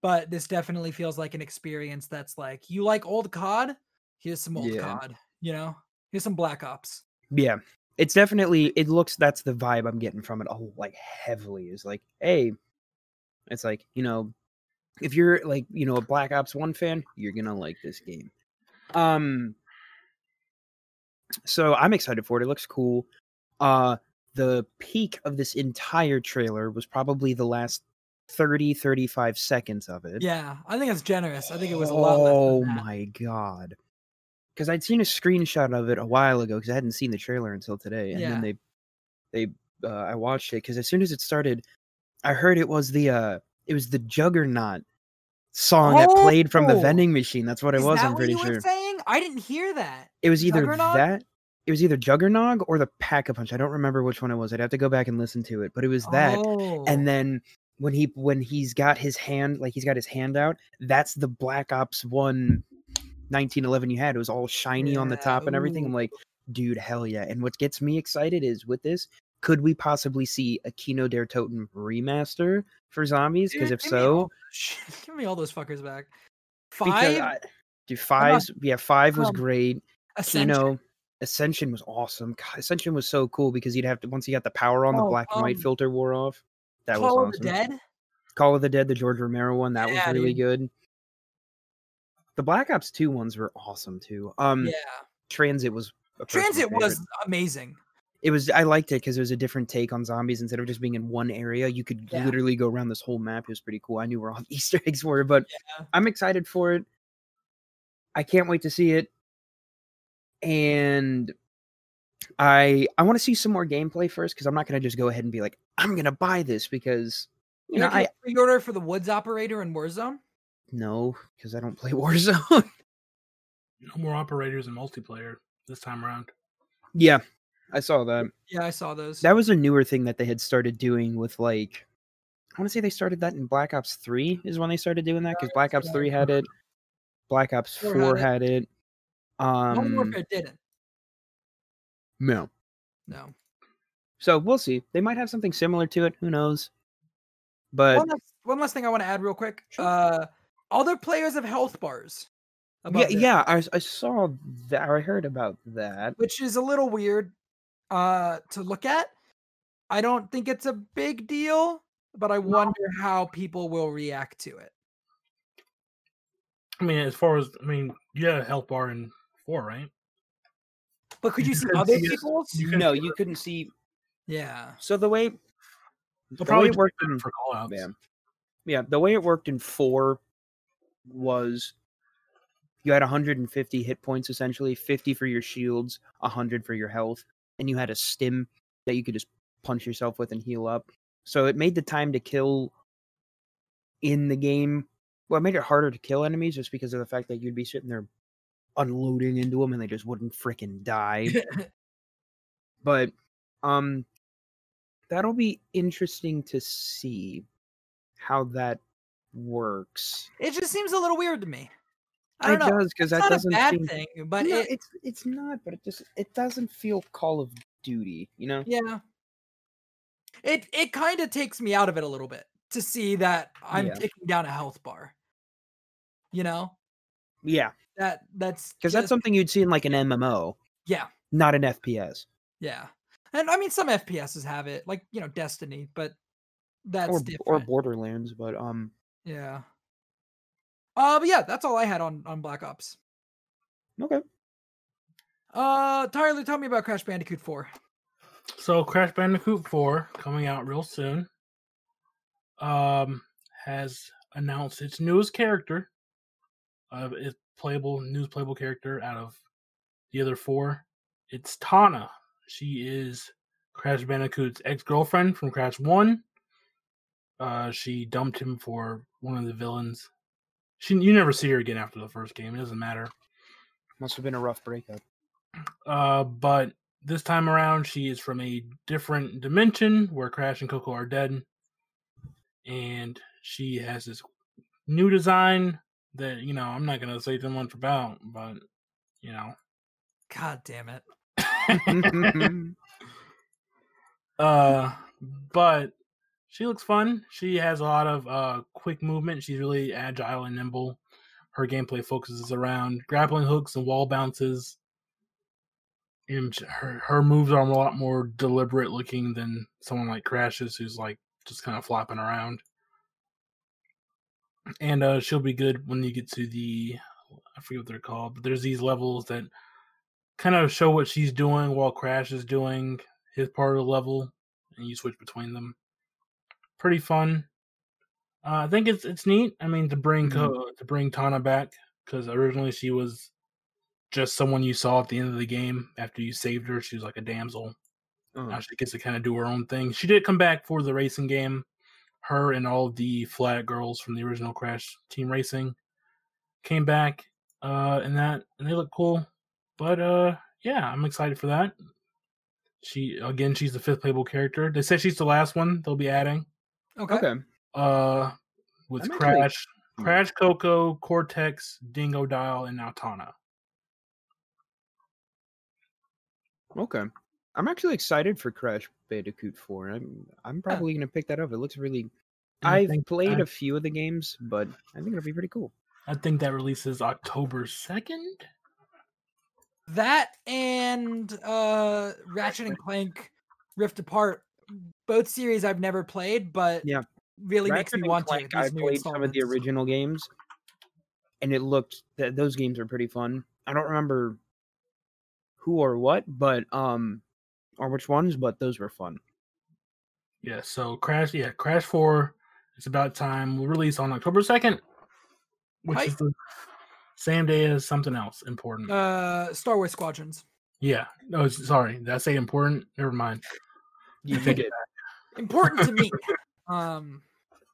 But this definitely feels like an experience that's like you like old COD, here's some old Yeah. COD, you know, here's some Black Ops. Yeah, it's definitely. It looks. That's the vibe I'm getting from it. Oh, like heavily is like, hey, it's like you know, if you're like you know a Black Ops One fan, you're gonna like this game. Um, so I'm excited for it. It looks cool. Uh, the peak of this entire trailer was probably the last 30 35 seconds of it. Yeah, I think it's generous. I think it was a lot less. Oh than that. my god! Because I'd seen a screenshot of it a while ago because I hadn't seen the trailer until today, and Yeah. then they, they, uh, I watched it because as soon as it started, I heard it was the, uh, it was the Juggernaut song that played from the Oh! vending machine. That's what it was. I'm pretty you sure were saying? I didn't hear that. it was either Juggernaut? that. It was either Juggernog or the Pack a Punch. I don't remember which one it was. I'd have to go back and listen to it, but it was that. Oh. and then when he when he's got his hand like he's got his hand out that's the black ops 1 1911 you had it was all shiny on the top and everything i'm like dude hell yeah and what gets me excited is with this could we possibly see a kino der toten remaster for zombies because if so all- give me all those fuckers back. Five I, dude five yeah five was um, great Ascension. kino ascension was awesome God, ascension was so cool because you'd have to once you got the power on the Oh, black and white um, filter wore off that Call was of the Dead. Call of the Dead, the George Romero one, that Yeah, was really dude. good. The Black Ops 2 ones were awesome too. Um Yeah, Transit was Transit was amazing. it was I liked it because it was a different take on zombies instead of just being in one area. You could Yeah. literally go around this whole map. It was pretty cool. I knew where all the Easter eggs were, but Yeah. I'm excited for it. I can't wait to see it. And I I want to see some more gameplay first because I'm not gonna just go ahead and be like, I'm gonna buy this because you know, I pre-order for the Woods operator in Warzone. no, because I don't play Warzone. No more operators in multiplayer this time around. Yeah, I saw that. Yeah, I saw those. That was a newer thing that they had started doing with like I want to say they started that in Black Ops 3 is when they started doing that because Black Ops 3 had it. Black Ops Four 4 had had it. Modern Um Warfare didn't. no. No. So we'll see. They might have something similar to it, who knows. But one, last, one last thing I want to add real quick. Sure. Uh, other players have health bars. yeah, above them, yeah, I, I saw that I heard about that. which is a little weird uh, to look at. I don't think it's a big deal, but I wonder how people will react to it. I mean, as far as I mean, yeah, health bar in right? But could You you see other see people's? You No, you couldn't see Yeah. so the way the way probably it worked in for oh, callouts. Yeah. Yeah, the way it worked in four was you had 150 hit points essentially, 50 for your shields, 100 for your health, and you had a stim that you could just punch yourself with and heal up. So it made the time to kill in the game. Well, it made it harder to kill enemies just because of the fact that you'd be sitting there unloading into them and they just wouldn't freaking die. but um that'll be interesting to see how that works. it just seems a little weird to me. I It don't know. does because that not a doesn't bad seem, thing, but No, it, it's it's not, but it just it doesn't feel Call of Duty, you know? yeah, it it kind of takes me out of it a little bit to see that I'm Yeah. taking down a health bar. You know Yeah, that that's because that's something you'd see in like an MMO, yeah not an FPS yeah, and I mean some FPSs have it like you know Destiny, but that's or different. or Borderlands, but um, yeah. Uh, but yeah, that's all I had on on Black Ops. okay. Uh, Tyler, tell me about Crash Bandicoot Four. So Crash Bandicoot 4 coming out real soon. Um has announced its newest character. Uh playable news playable character out of the other four. It's Tawna. She is Crash Bandicoot's ex-girlfriend from Crash 1. Uh she dumped him for one of the villains. She you never see her again after the first game. It doesn't matter. Must have been a rough breakup. Uh, but this time around, she is from a different dimension where Crash and Coco are dead, and she has this new design that you know I'm not gonna say too much about, but you know, God damn it! uh, but she looks fun. She has a lot of uh quick movement. She's really agile and nimble. Her gameplay focuses around grappling hooks and wall bounces. And her her moves are a lot more deliberate looking than someone like Crashes, who's like just kind of flopping around. And uh, she'll be good when you get to the I forget what they're called, but there's these levels that kind of show what she's doing while Crash is doing his part of the level, and you switch between them. Pretty fun. Uh, I think it's it's neat. I mean, to bring Co- to bring Tawna back because originally she was just someone you saw at the end of the game after you saved her. She was like a damsel. Oh, Now she gets to kind of do her own thing. She did come back for the racing game. Her and all the flat girls from the original Crash Team Racing came back uh in that and they look cool. But uh yeah, I'm excited for that. She again she's the fifth playable character. They said she's the last one they'll be adding. Okay. okay. Uh with I'm Crash, Hmm. Crash Coco, Cortex, Dingodile, and now Tawna. Okay. I'm actually excited for Crash Bandicoot 4. I'm I'm probably gonna pick that up. It looks really. I I've think played I- a few of the games, but I think it'll be pretty cool. I think that releases October second. That and uh Ratchet and Clank Rift Apart, both series I've never played, but Yeah. really makes me want Clank, to. these I new played some of the original games, and it looked that those games are pretty fun. I don't remember who or what, but um, or which ones, but those were fun. Yeah, so Crash, yeah, Crash Four. It's about time. Will release on October second, which Hi. is the same day as something else important. Uh, Star Wars Squadrons. yeah, no, sorry, did I say important? Never mind. You, I think did Important to me. Um,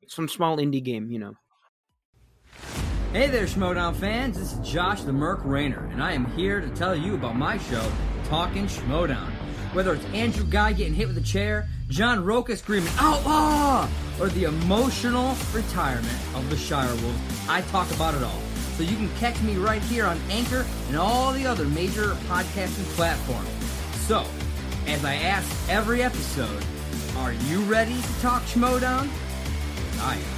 some small indie game, you know. Hey there, Schmoedown fans. This is Josh the Merc Rainer, and I am here to tell you about my show, Talking Schmoedown. Whether it's Andrew Guy getting hit with a chair, John Rocha screaming outlaw, or the emotional retirement of the Shire Wolves, I talk about it all. So you can catch me right here on Anchor and all the other major podcasting platforms. So, as I ask every episode, are you ready to talk Schmoedown? I am.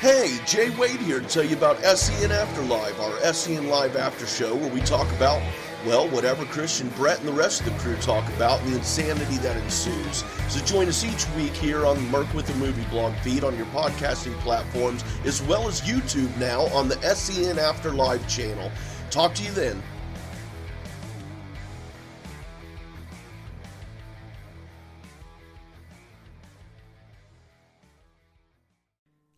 Hey, Jay Wade here to tell you about SEN Afterlive, our SEN Live After Show, where we talk about, well, whatever Christian, Brett, and the rest of the crew talk about and the insanity that ensues. So join us each week here on the Merc with the Movie blog feed on your podcasting platforms, as well as YouTube now on the SEN Afterlive channel. Talk to you then.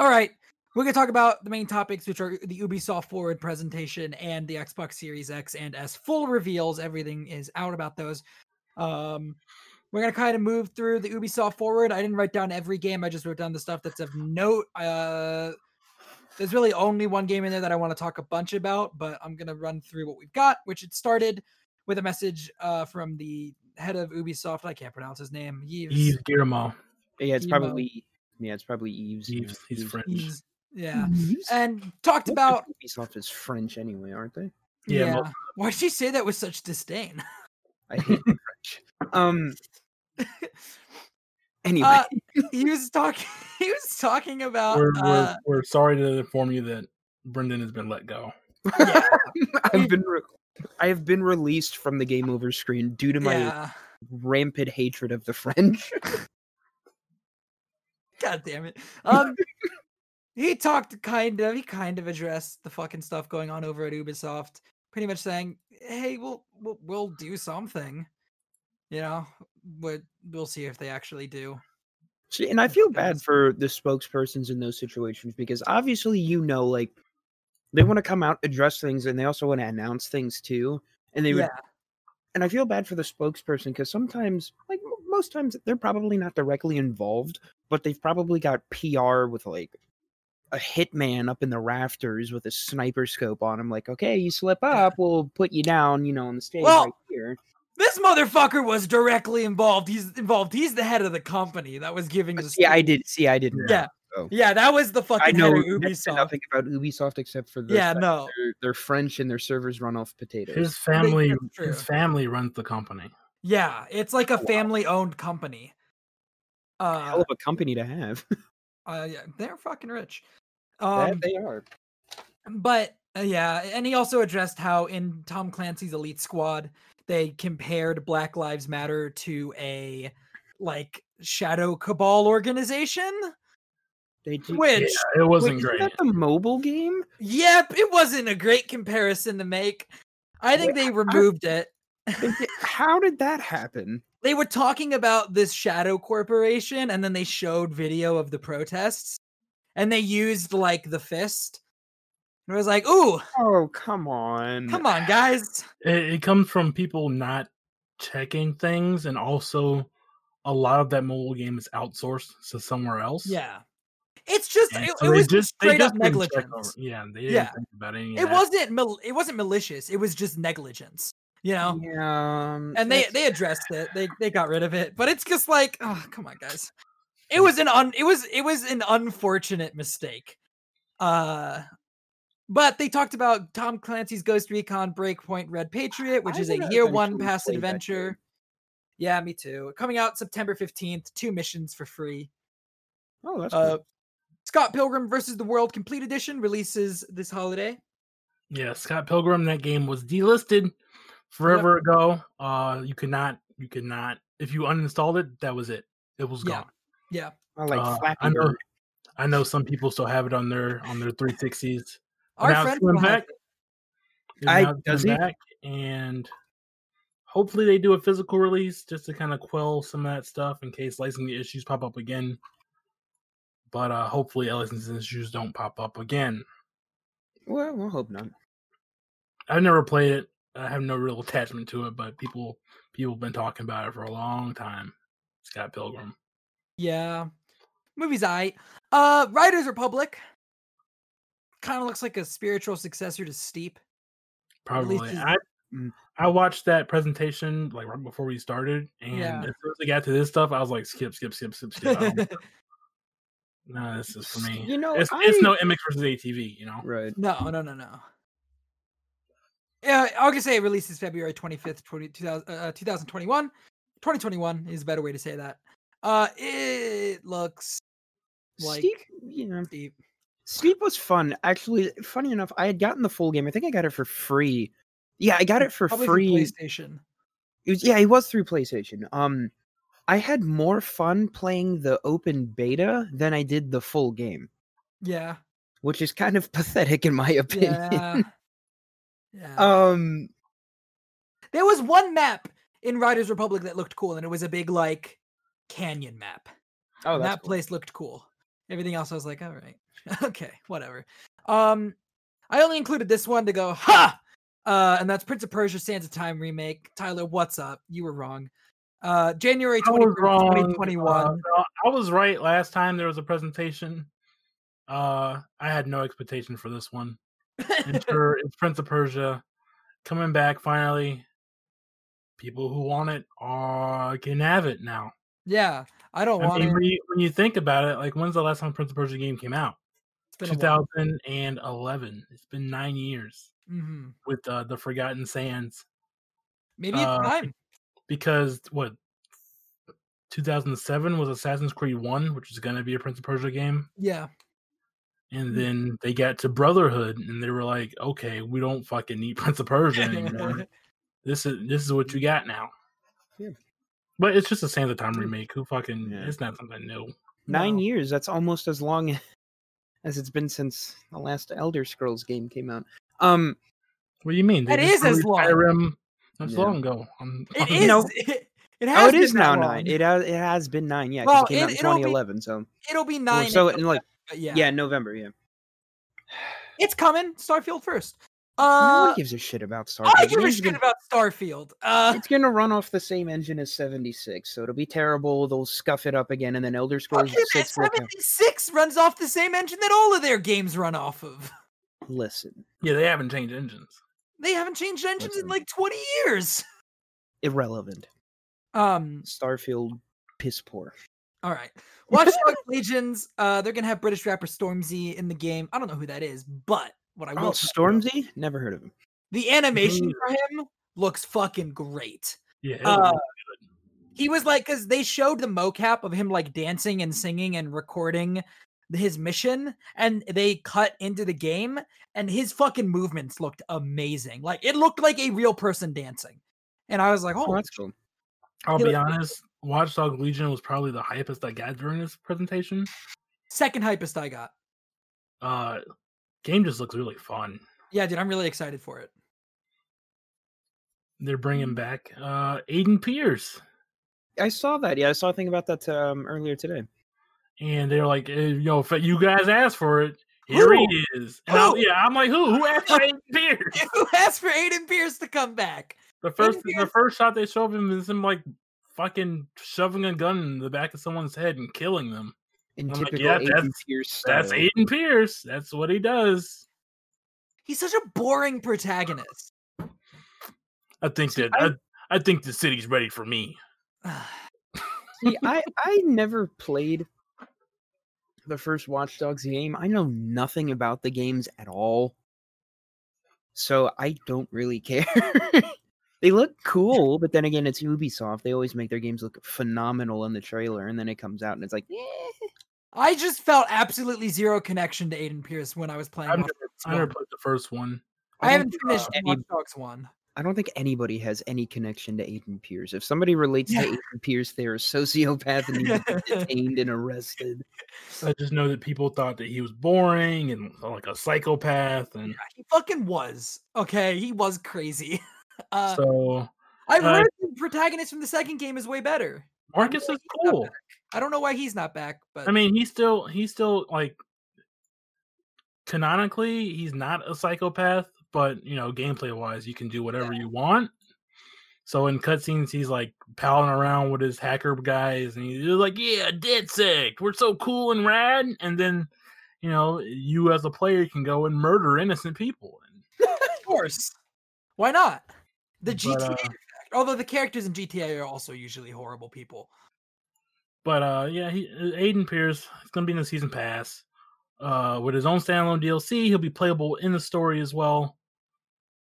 All right, we're gonna talk about the main topics, which are the Ubisoft Forward presentation and the Xbox Series X and S full reveals. Everything is out about those. Um, we're gonna kind of move through the Ubisoft Forward. I didn't write down every game. I just wrote down the stuff that's of note. Uh, there's really only one game in there that I want to talk a bunch about, but I'm gonna run through what we've got, which it started with a message uh, from the head of Ubisoft. I can't pronounce his name. Yves. Yves Guillemot. Yeah, it's Emo. probably yeah, it's probably Eves. Yves, he's French. He's- yeah, Eves? and talked Most about Ubisoft is French anyway, aren't they? Yeah, yeah. most- Why did you say that with such disdain? I hate the French. Um. Anyway, Uh, he was talking. He was talking about. We're, uh, we're, we're sorry to inform you that Brendan has been let go. yeah, I've been re- I have been released from the game over screen due to my yeah. rampant hatred of the French. God damn it. Um, he talked kind of. He kind of addressed the fucking stuff going on over at Ubisoft. Pretty much saying, "Hey, we'll we'll, we'll do something." You know, but we'll see if they actually do. See, and I feel bad for the spokespersons in those situations because obviously you know, like they want to come out, address things, and they also want to announce things too. And they would, Yeah, and I feel bad for the spokesperson because sometimes, like most times, they're probably not directly involved, but they've probably got PR with like a hitman up in the rafters with a sniper scope on him. Like, okay, you slip up, we'll put you down, you know, on the stage Well, right here. this motherfucker was directly involved. He's involved. He's the head of the company that was giving the. See, I speech. did. See, I didn't. know, Yeah. Yeah, that was the fucking I know head of next to Ubisoft. nothing about Ubisoft except for the Yeah, no. they're, they're French and their servers run off potatoes. His family, his family runs the company. Yeah, it's like a family-owned company. Uh, Hell of a company to have. uh, yeah, they're fucking rich. Um, they are. but uh, yeah, and he also addressed how in Tom Clancy's Elite Squad they compared Black Lives Matter to a like shadow cabal organization. They do. Which, Yeah, it wasn't Wait, isn't great. that the mobile game? yep, it wasn't a great comparison to make. I think Wait, they removed it. How did that happen? They were talking about this shadow corporation, and then they showed video of the protests, and they used like the fist. And it was like, "Ooh, Oh, come on. come on, guys!" it, it comes from people not checking things, and also a lot of that mobile game is outsourced to somewhere else. Yeah, it's just it, so it was just they straight up negligence. Yeah, they didn't Yeah. think about any. Of It that. wasn't mal- it wasn't malicious. It was just negligence, you know. Yeah. um, And they they addressed it. They they got rid of it. But it's just like, oh come on, guys. It was an un it was it was an unfortunate mistake. Uh but they talked about Tom Clancy's Ghost Recon Breakpoint Red Patriot, which I is a year one eventually pass play that adventure. Yeah, me too. Coming out September 15th, two missions for free. Oh, that's Uh cool. Scott Pilgrim versus the World Complete Edition releases this holiday. Yeah, Scott Pilgrim. That game was delisted forever ago. Uh, you cannot, you cannot. If you uninstalled it, that was it. It was Yeah. gone. Yeah. I like Uh, I know, I know some people still have it on their on their 360s. Our now friend coming back. it. And I- now does coming he? back, and hopefully they do a physical release just to kind of quell some of that stuff in case licensing issues pop up again. But uh hopefully licensing issues don't pop up again. Well, we'll hope not. I've never played it. I have no real attachment to it, but people people have been talking about it for a long time. Scott Pilgrim. Yeah. Movie's I. Uh Riders Republic. Kind of looks like a spiritual successor to Steep. Probably. I Mm. I watched that presentation like right before we started, and Yeah. as soon as we got to this stuff, I was like, skip, skip, skip, skip, skip. No, this is for me. You know, it's, it's no MX versus ATV, you know. Right. no, no, no, no. Yeah, I'll just say it releases February 25th, 20, 2000, uh, 2021. 2021 is a better way to say that. Uh it looks like Steep, you know, Steep. Steep was fun. Actually, funny enough, I had gotten the full game. I think I got it for free. Yeah, I got it for Probably free. PlayStation. It was yeah, it was through PlayStation. Um, I had more fun playing the open beta than I did the full game, Yeah. which is kind of pathetic in my opinion. Yeah. Yeah. um, There was one map in Riders Republic that looked cool, and it was a big like canyon map. oh, and that's that place looked cool. Everything else, I was like, all right, okay, whatever. Um, I only included this one to go ha, uh, and that's Prince of Persia: Sands of Time remake. Tyler, what's up? You were wrong. Uh, January I twenty was wrong. twenty twenty uh, I was right last time there was a presentation. Uh, I had no expectation for this one. Sure, it's Prince of Persia coming back finally. People who want it are can have it now. yeah, I don't I want mean, it. when you, when you think about it, like when's the last time Prince of Persia game came out? It's been 2011. It's been nine years Mhm. with uh, the Forgotten Sands. Maybe it's uh, time. Because what 2007 was Assassin's Creed One, which is going to be a Prince of Persia game, Yeah, and Mm. then they got to Brotherhood, and they were like, "Okay, we don't fucking need Prince of Persia anymore. this is this is what you got now." Yeah. But it's just a Sands of Time remake. Who fucking? Yeah. It's not something new. nine No. years. That's almost as long as it's been since the last Elder Scrolls game came out. Um, What do you mean? They That just as long. Skyrim not so Yeah. long ago. On, It on- is. know- It, it has oh, it been is that now long. nine. It has it has been nine. yeah. Well, it came out in it'll be- 2011. So It'll be Well, nine. so in in like November, yeah, yeah, November. Yeah. it's coming. Starfield first. no Uh, one gives a shit about Starfield. I give a shit gonna- about Starfield. Uh, It's gonna run off the same engine as 76, so it'll be terrible. They'll scuff it up again, and then Elder Scrolls okay, 6 76 runs off the same engine that all of their games run off of. Listen, yeah, they haven't changed engines. They haven't changed engines in like 20 years. irrelevant. Um, Starfield, piss poor. All right. Watch Dogs Legions. Uh, they're gonna have British rapper Stormzy in the game. I don't know who that is, but what I will Oh, tell you, Stormzy? Never heard of him. the animation neither. for him looks fucking great. Yeah, Uh, he was like because they showed the mocap of him like dancing and singing and recording his mission and they cut into the game and his fucking movements looked amazing like it looked like a real person dancing and i was like Oh, oh that's cool. I'll he be looked- honest. Watchdog Legion was probably the hypest I got during this presentation. second hypest i got Uh, game just looks really fun. yeah dude i'm really excited for it They're bringing back uh Aiden Pearce, I saw that. Yeah, I saw a thing about that um, earlier today. and they're like, you know, if you guys asked for it, here he is. And I, Who? yeah, I'm like, who? Who asked for Aiden Pearce? who asked for aiden pearce to come back The first, the Pearce- first shot they show of him is him like fucking shoving a gun in the back of someone's head and killing them. In I'm like, yeah, Aiden that's- Pearce style. That's Aiden Pearce. That's what he does. he's such a boring protagonist I think that I- I, I think the city's ready for me. See, I I never played the first Watch Dogs game. I know nothing about the games at all, so I don't really care. They look cool, but then again, it's Ubisoft. They always make their games look phenomenal in the trailer, and then it comes out and it's like, eh. i just felt absolutely zero connection to aiden pearce when i was playing I've never, I never played the first one. I, don't haven't finished uh, any- Watch Dogs one. I don't think anybody has any connection to Aiden Pearce. If somebody relates Yeah. to Aiden Pearce, they're a sociopath and needs to be detained and arrested. I just know that people thought that he was boring and like a psychopath, and He fucking was. Okay, he was crazy. Uh, so I've uh, heard the protagonist from the second game is way better. Marcus is cool. I don't know why he's not back, but I mean, he's still he's still like canonically he's not a psychopath, but you know, gameplay wise, you can do whatever you want. So in cutscenes, he's like palling around with his hacker guys, and he's like, "Yeah, dead sick. We're so cool and rad." And then, you know, you as a player can go and murder innocent people. And of course, why not? The But, GTA, uh, effect. although the characters in GTA are also usually horrible people. But uh, yeah, he, Aiden Pearce is going to be in the season pass uh, with his own standalone DLC. He'll be playable in the story as well,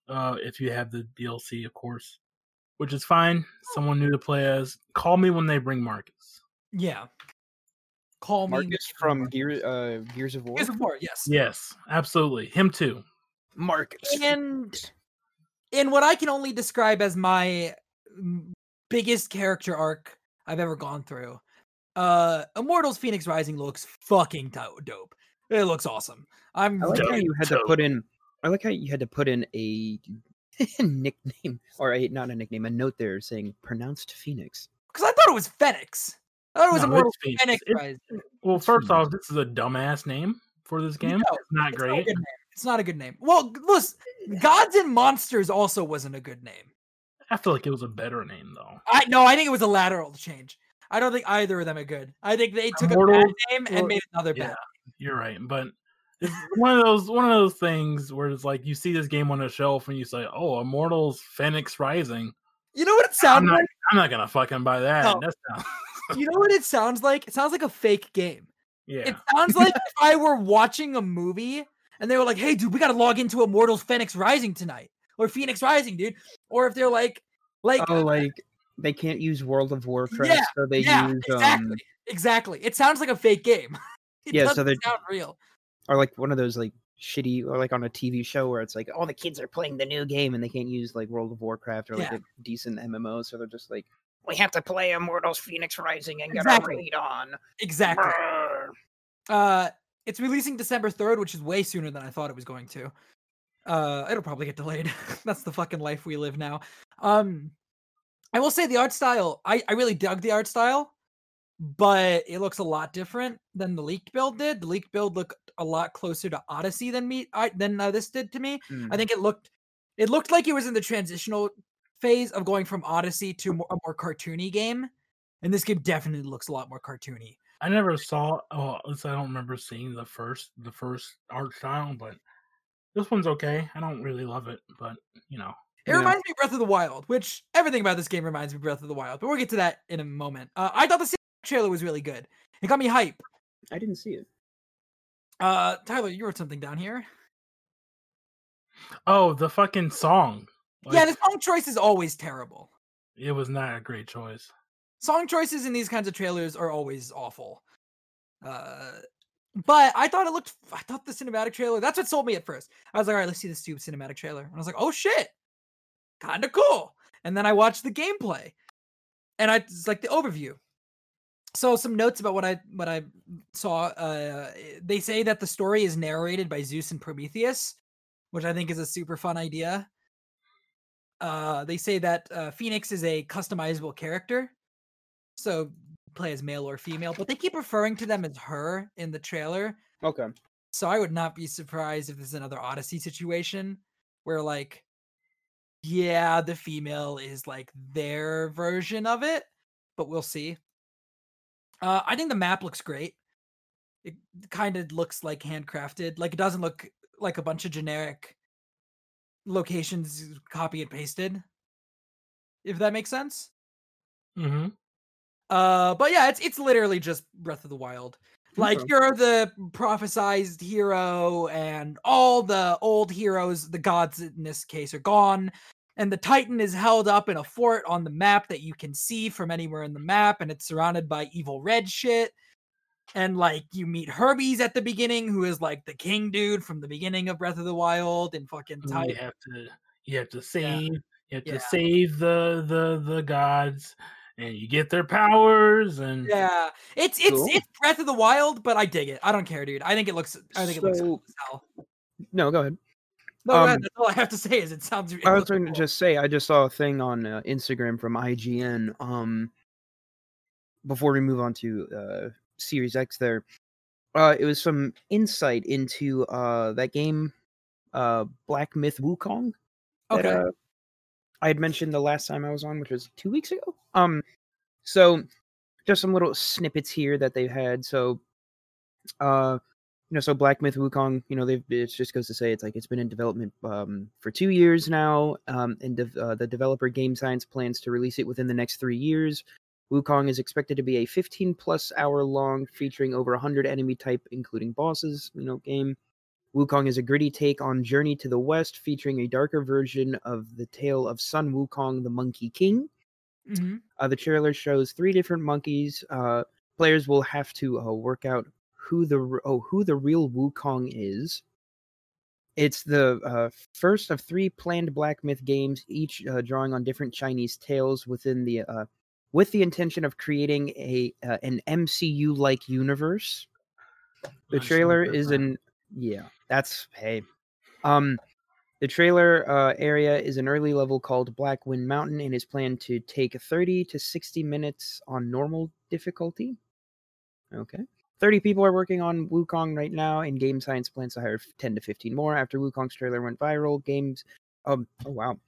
uh, if you have the DLC, of course, which is fine. Someone new to play as. Call me when they bring Marcus. Yeah. Call me Marcus from Gear, uh, Gears of War. Gears of War, yes. Yes, absolutely. Him too. Marcus. And in what I can only describe as my biggest character arc I've ever gone through, uh, Immortals Phoenix Rising looks fucking to- dope. It looks awesome. I'm I like how you had to put in. I like how you had to put in a nickname or a not a nickname, a note there saying pronounced Phoenix. because I thought it was Phoenix. I thought it was No, Immortals Phoenix. Phoenix It's- Rising. Well, It's first Phoenix. off, this is a dumbass name for this game. No, it's not It's not, a great. good name. It's not a good name. Well, g- listen, Gods and Monsters also wasn't a good name. I feel like it was a better name though. I no, I think it was a lateral change. I don't think either of them are good. I think they took a bad name and made another yeah. bad. You're right, but it's one of those one of those things where it's like you see this game on a shelf and you say, "Oh, Immortals Phoenix Rising." You know what it I'm sounds not, like? I'm not gonna fucking buy that. No. That's not, You know what it sounds like? It sounds like a fake game. yeah. It sounds like if I were watching a movie and they were like, "Hey, dude, we got to log into Immortals Phoenix Rising tonight," or Phoenix Rising, dude, or if they're like, like, Oh, like they can't use World of Warcraft, Yeah, so they yeah, use exactly, um, exactly. It sounds like a fake game. It Yeah, so they're- not real. or like one of those like shitty or like on a TV show where it's like all the kids are playing the new game and they can't use like World of Warcraft or like Yeah. a decent MMO, so they're just like, we have to play Immortals Phoenix Rising and get Exactly. our raid on. Exactly. Brr. Uh, it's releasing December third, which is way sooner than I thought it was going to. Uh, it'll probably get delayed. That's the fucking life we live now. Um, I will say the art style. I I really dug the art style, but it looks a lot different than the leaked build did. The leaked build looked a lot closer to Odyssey than me. I than uh, this did to me. Mm. I think it looked it looked like it was in the transitional phase of going from Odyssey to more, a more cartoony game. And this game definitely looks a lot more cartoony. I never saw. Oh, at least I don't remember seeing the first the first art style, but this one's okay. I don't really love it, but you know, It Yeah. reminds me of Breath of the Wild, which everything about this game reminds me of Breath of the Wild, but we'll get to that in a moment. Uh, I thought the trailer was really good. It got me hype. I didn't see it. Uh, Tyler, you wrote something down here. oh, the fucking song. yeah, Like, the song choice is always terrible. it was not a great choice. Song choices in these kinds of trailers are always awful. Uh, but I thought it looked. I thought the cinematic trailer. That's what sold me at first. I was like, all right, let's see this stupid cinematic trailer, and I was like, oh shit, kind of cool. And then I watched the gameplay, and I it's like the overview. So some notes about what I what I saw. Uh, they say that the story is narrated by Zeus and Prometheus, which I think is a super fun idea. Uh, they say that uh, Phoenix is a customizable character, so play as male or female, but they keep referring to them as her in the trailer. Okay. So I would not be surprised if this is another Odyssey situation where like yeah, the female is like their version of it, but we'll see. Uh I think the map looks great. It kind of looks like handcrafted. Like it doesn't look like a bunch of generic locations copy and pasted. If that makes sense. hmm Uh, but yeah, it's it's literally just Breath of the Wild. Like Okay. you're the prophesized hero, and all the old heroes, the gods in this case, are gone. And the Titan is held up in a fort on the map that you can see from anywhere in the map, and it's surrounded by evil red shit. and like you meet Hermes at the beginning, who is like the king dude from the beginning of Breath of the Wild, and fucking Ty- you have to you have to save you have Yeah. to save the the the gods and you get their powers and Yeah, it's it's Cool. it's Breath of the Wild, but I dig it. I don't care, dude. I think it looks. I think it looks. Cool as hell. No, go ahead. No, go ahead, um, that's all I have to say is it sounds. it I was looks going to cool. just say I just saw a thing on uh, Instagram from IGN. Um, before we move on to uh, Series X, there, uh, it was some insight into uh that game, uh, Black Myth Wukong. that, Okay. uh, I had mentioned the last time I was on, which was two weeks ago. Um, so just some little snippets here that they've had. So, uh, you know, so Black Myth Wukong, you know, they've it just goes to say it's like it's been in development um for two years now. Um, and dev- uh, the developer Game Science plans to release it within the next three years. Wukong is expected to be a 15 plus hour long, featuring over 100 enemy type, including bosses. You know, game. Wukong is a gritty take on Journey to the West, featuring a darker version of the tale of Sun Wukong, the Monkey King. Mhm. Uh, the trailer shows three different monkeys. Uh, players will have to uh, work out who the oh who the real Wukong is. It's the uh, first of three planned Black Myth games, each uh, drawing on different Chinese tales within the uh, with the intention of creating a uh, an MCU like universe. The trailer is an yeah, that's hey. Um the trailer uh, area is an early level called Black Wind Mountain and is planned to take 30 to 60 minutes on normal difficulty. Okay. 30 people are working on Wukong right now, and Game Science plans to hire 10 to 15 more. After Wukong's trailer went viral, games. Um, oh, wow.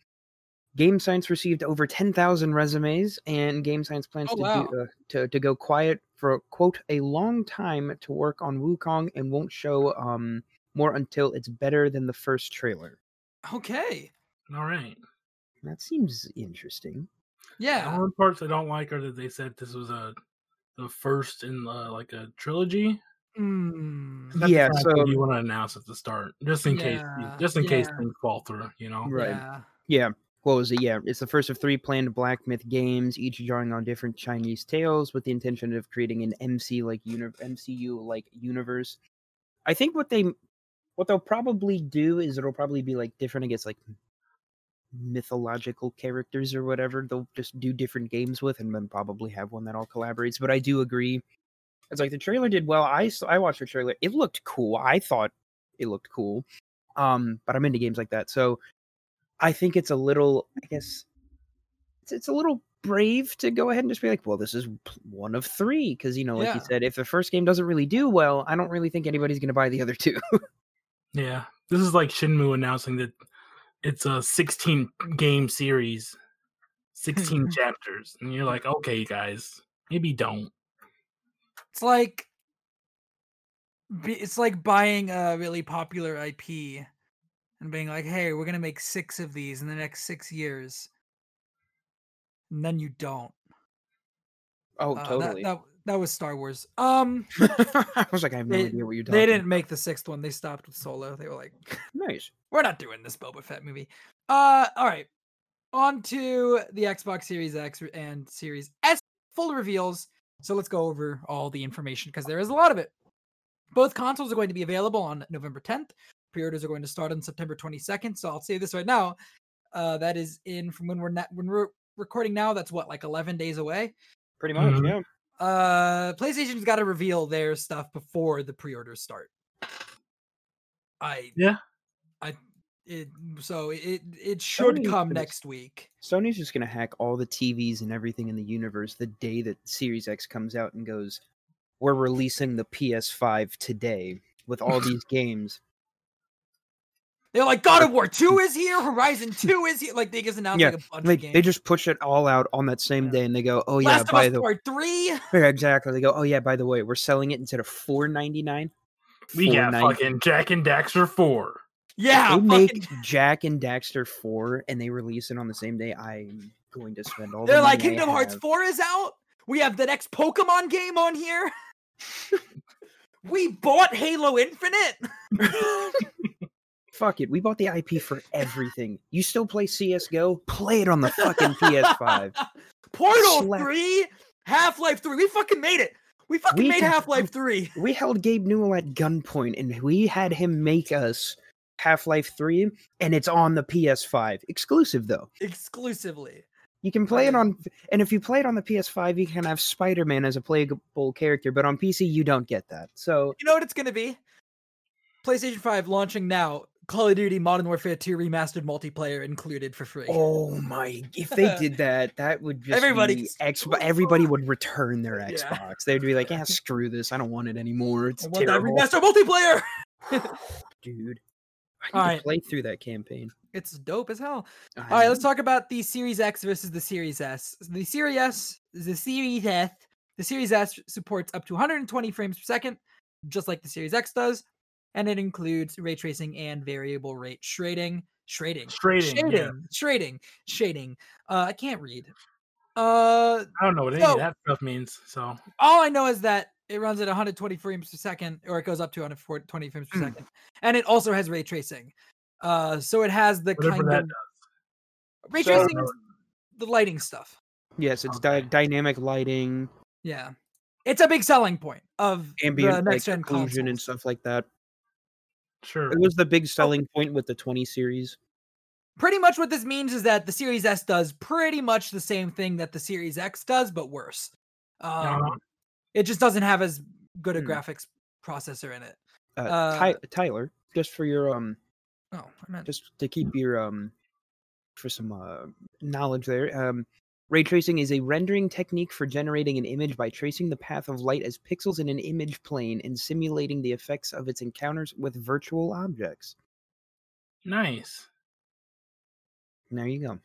Game Science received over 10,000 resumes, and Game Science plans Oh, to, wow. do, uh, to to go quiet for quote a long time to work on Wukong and won't show um more until it's better than the first trailer. Okay. all right. That seems interesting. The Yeah. only parts I don't like are that they said this was a the first in uh, like a trilogy. Mm. That's the Yeah, so- you want to announce at the start, just in case, just in case things fall through. You know, Right. Yeah. Yeah. What was it? Yeah, it's the first of three planned Black Myth games, each drawing on different Chinese tales with the intention of creating an MC like uni- MCU like universe. I think what they what they'll probably do is it'll probably be like different against like mythological characters or whatever. They'll just do different games with and then probably have one that all collaborates. But I do agree. It's like the trailer did well. i i watched the trailer. It looked cool. I thought it looked cool. Um, but I'm into games like that. So I think it's a little, I guess, it's, it's a little brave to go ahead and just be like, well, this is one of three. Because, you know, like you said, if the first game doesn't really do well, I don't really think anybody's going to buy the other two. yeah. This is like Shenmue announcing that it's a 16 game series, 16 chapters, and you're like, okay, guys, maybe don't. It's like it's like buying a really popular IP and being like, "Hey, we're gonna make six of these in the next six years," and then you don't. oh, Uh, that- totally. That, that was Star Wars. Um, I was like, I have no they, idea what you're talking they didn't make the sixth one. They stopped with Solo. They were like, Nice. "We're not doing this Boba Fett movie." Uh, all right. On to the Xbox Series X and Series S full reveals. So let's go over all the information because there is a lot of it. Both consoles are going to be available on November 10th. Pre-orders are going to start on September 22nd. So I'll say this right now. Uh, that is in from when we're not, when we're recording now. That's what like 11 days away. Pretty much, Mhm. yeah. Uh, PlayStation's got to reveal their stuff before the pre-orders start. I Yeah. I it so it it should Sony come next week. Sony's just gonna hack all the TVs and everything in the universe the day that Series X comes out and goes, "We're releasing the PS5 today with all these games." They're like God of War 2 is here, Horizon 2 is here. Like they just announced Yeah, like a bunch They, of games. they just push it all out on that same Yeah. day, and they go, "Oh yeah, Last by Us the Part 3. yeah, exactly." They go, "Oh yeah, by the way, we're selling it instead of four ninety nine. We got fucking Jak and Daxter 4. Yeah, they make Jak and Daxter four, and they release it on the same day. I'm going to spend all. They're like money I Kingdom Hearts have." 4 is out. We have the next Pokemon game on here. we bought Halo Infinite. Fuck it, we bought the IP for everything. You still play CS:GO? Play it on the fucking PS5. Portal Slap. 3, Half Life 3. We fucking made it. We fucking We made Half Life Three We held Gabe Newell at gunpoint and we had him make us Half Life 3, and it's on the PS5. Exclusive though. exclusively. You can play it on, and if you play it on the PS5, you can have Spider Man as a playable character, but on PC, you don't get that. So, You know what it's gonna be? PlayStation Five launching now. Call of Duty Modern Warfare 2 remastered multiplayer included for free. oh my, if they did that, that would just Everybody Xbox. Everybody would return their Yeah. Xbox. They'd be like, yeah, screw this. I don't want it anymore. It's I want that terrible. remastered multiplayer. Dude. I need Alright. to play through that campaign. It's dope as hell. I All right, let's talk about the Series X versus the Series S. The Series S, the Series S, the Series S supports up to 120 frames per second, just like the Series X does, and it includes ray tracing and variable rate shading. Shading. Shading, Shading. yeah. Shading. Shading. Uh, I can't read. Uh, I don't know what any So- of that stuff means. So all I know is that it runs at 120 frames per second, or it goes up to 120 frames per Hmm. second, and it also has ray tracing. Uh, so it has the whatever kind that of does. ray So- tracing, is the lighting stuff. Yes, it's dy- Okay. dynamic lighting, Yeah, it's a big selling point of the ambient like, next gen occlusion, and stuff like that. Sure. It was the big selling point with the 20 series. Pretty much what this means is that the Series S does pretty much the same thing that the Series X does, but worse. Um, Uh-huh. It just doesn't have as good a Hmm. graphics processor in it. Uh, Uh, Ty- Tyler, just for your um, Oh, I meant just to keep your um, for some uh, knowledge there. Um, ray tracing is a rendering technique for generating an image by tracing the path of light as pixels in an image plane and simulating the effects of its encounters with virtual objects. Nice. There you go.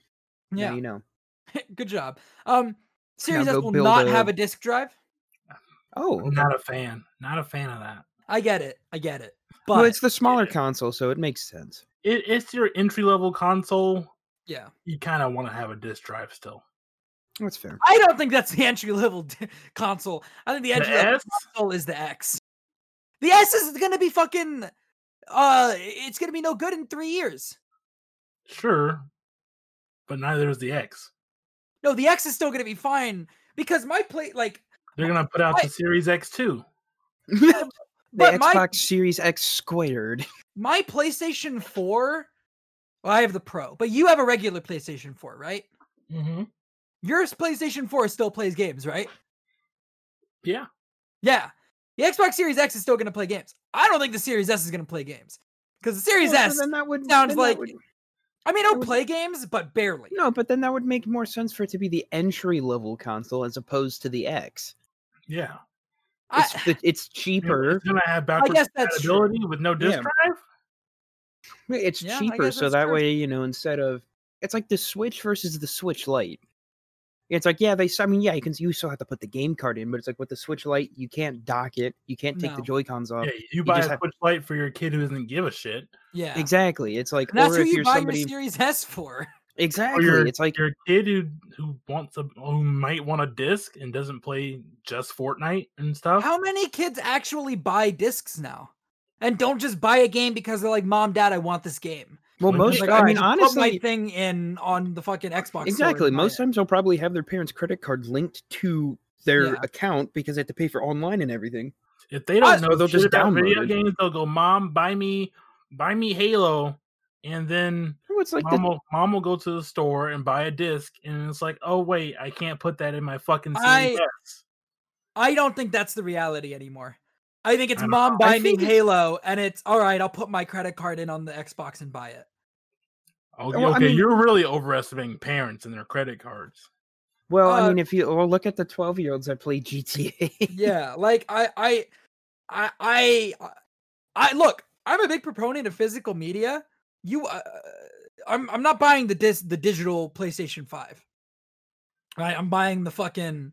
yeah. Now you know. Good job. Um, Series S will build not have a- a disk drive. Oh, I'm not a fan. Not a fan of that. I get it. I get it. But well, it's the smaller console, so it makes sense. It, it's your entry level console. yeah, You kind of want to have a disk drive still. That's fair. I don't think that's the entry level console. I think the The entry level console is the X. The S is gonna be fucking. Uh, it's gonna be no good in three years. Sure. But neither is the X. No, the X is still gonna be fine because my play like. They're gonna put out I- the Series X too. the But my Xbox Series X squared. my PlayStation Four. Well, I have the Pro, but you have a regular PlayStation Four, right? Mm-hmm. Your PlayStation Four still plays games, right? Yeah. Yeah. The Xbox Series X is still going to play games. I don't think the Series S is going to play games because the Series Well, S. then that would sounds then like- would- I mean, it'll would- play games, but barely. no, but then that would make more sense for it to be the entry level console as opposed to the X. Yeah. It's, the- it's cheaper. It's gonna have backwards guess that's true. compatibility with no disk Yeah. drive. It's Yeah, cheaper, so that true. way you know instead of it's like the Switch versus the Switch Lite. It's like yeah, they. I mean, yeah, you can. You still have to put the game card in, but it's like with the Switch Lite, you can't dock it. You can't take the No. Joy Cons off. Yeah, you buy just a have- Switch Lite for your kid who doesn't give a shit, yeah. Exactly. It's like And that's or who if you you're buy somebody. your Series S for. Exactly. your It's like your kid who who wants a who might want a disc and doesn't play just Fortnite and stuff. How many kids actually buy discs now? And don't just buy a game because they're like, "Mom, Dad, I want this game." Well, Like, most. Like, I mean, right, just put my honestly, thing in on the fucking Xbox. exactly. buy Most it." times they'll probably have their parents' credit card linked to their Yeah. account because they have to pay for online and everything. If they don't I- know they'll just about video download it. games, they'll go, "Mom, buy me, buy me Halo," and then Well, it's like mom, the, will, mom will go to the store and buy a disc, and it's like, "Oh wait, I can't put that in my fucking Series I- I don't think that's the reality anymore. I think it's I mom know. I me Halo, and it's all right. I'll put my credit card in on the Xbox and buy it. Okay, Well, I mean- you're really overestimating parents and their credit cards. well, I uh, mean, if you well, look at the twelve year olds that play GTA. yeah like i i i i i look i'm a big proponent of physical media you uh, i'm i'm not buying the dis the digital playstation 5 right i'm buying the fucking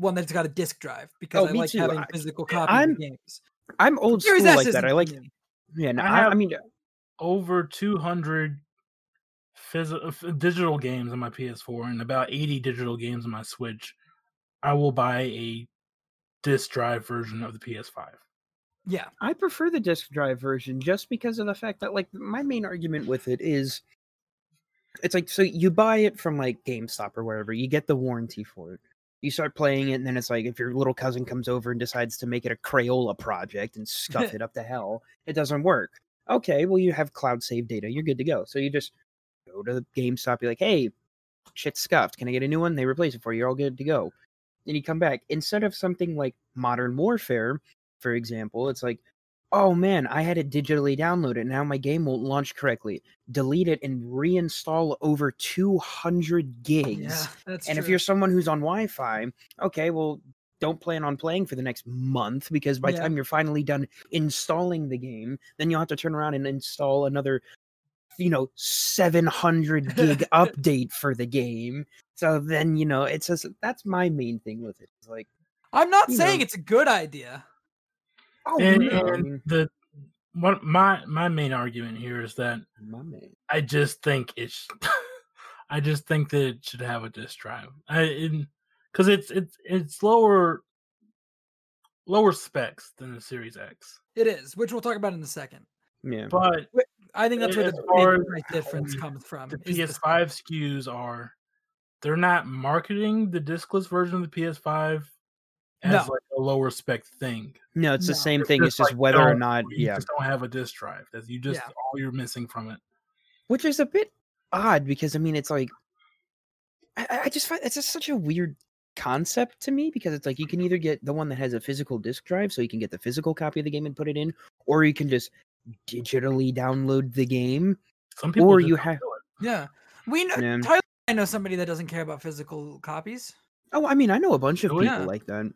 one that's got a disc drive because Oh, i like too. having I- physical yeah, copies I'm- of games I'm old Series school S like that. isn't I like. premium. Yeah, no, I I, I mean, uh Over 200 phys- uh, digital games on my PS4 and about 80 digital games on my Switch. I will buy a disc drive version of the PS5. yeah I prefer the disc drive version just because of the fact that, like, my main argument with it is, it's like so you buy it from like GameStop or wherever, you get the warranty for it. You start playing it, and then it's like if your little cousin comes over and decides to make it a Crayola project and scuff it up to hell, it doesn't work. Okay, well you have cloud save data, you're good to go. So you just go to the GameStop, you're like, hey, shit's scuffed. Can I get a new one? They replace it for you. You're all good to go. Then you come back. Instead of something like Modern Warfare, for example, it's like, oh man, I had it digitally downloaded. Now my game won't launch correctly. Delete it and reinstall over 200 gigs. Yeah, that's and if you're someone who's on Wi-Fi, okay, well, don't plan on playing for the next month because by the Yeah. time you're finally done installing the game, then you'll have to turn around and install another, you know, 700 gig update for the game. So then, you know, it's just that's my main thing with it. It's like, I'm not saying know. it's a good idea. Oh, and, and the what my my main argument here is that. I just think it's I just think that it should have a disk drive. I because it's it's it's lower lower specs than the Series X, It is, which we'll talk about in a second. Yeah. but I think that's where the big difference comes from. the the- PS5 SKUs are they're not marketing the diskless version of the PS5 as No. like a lower spec thing. No, it's the same It's thing. It's just like, whether or don't- you yeah. just don't have a disk drive. That's you just Yeah. all you're missing from it. which is a bit odd because I mean it's like I, I- I just find it's just such a weird concept to me because it's like you can either get the one that has a physical disk drive so you can get the physical copy of the game and put it in, or you can just digitally download the game. Some people Or you don't have- it. yeah, we know. Yeah. Tyler, I know somebody that doesn't care about physical copies. Oh, I mean I know a bunch oh, of Oh, people yeah. like that.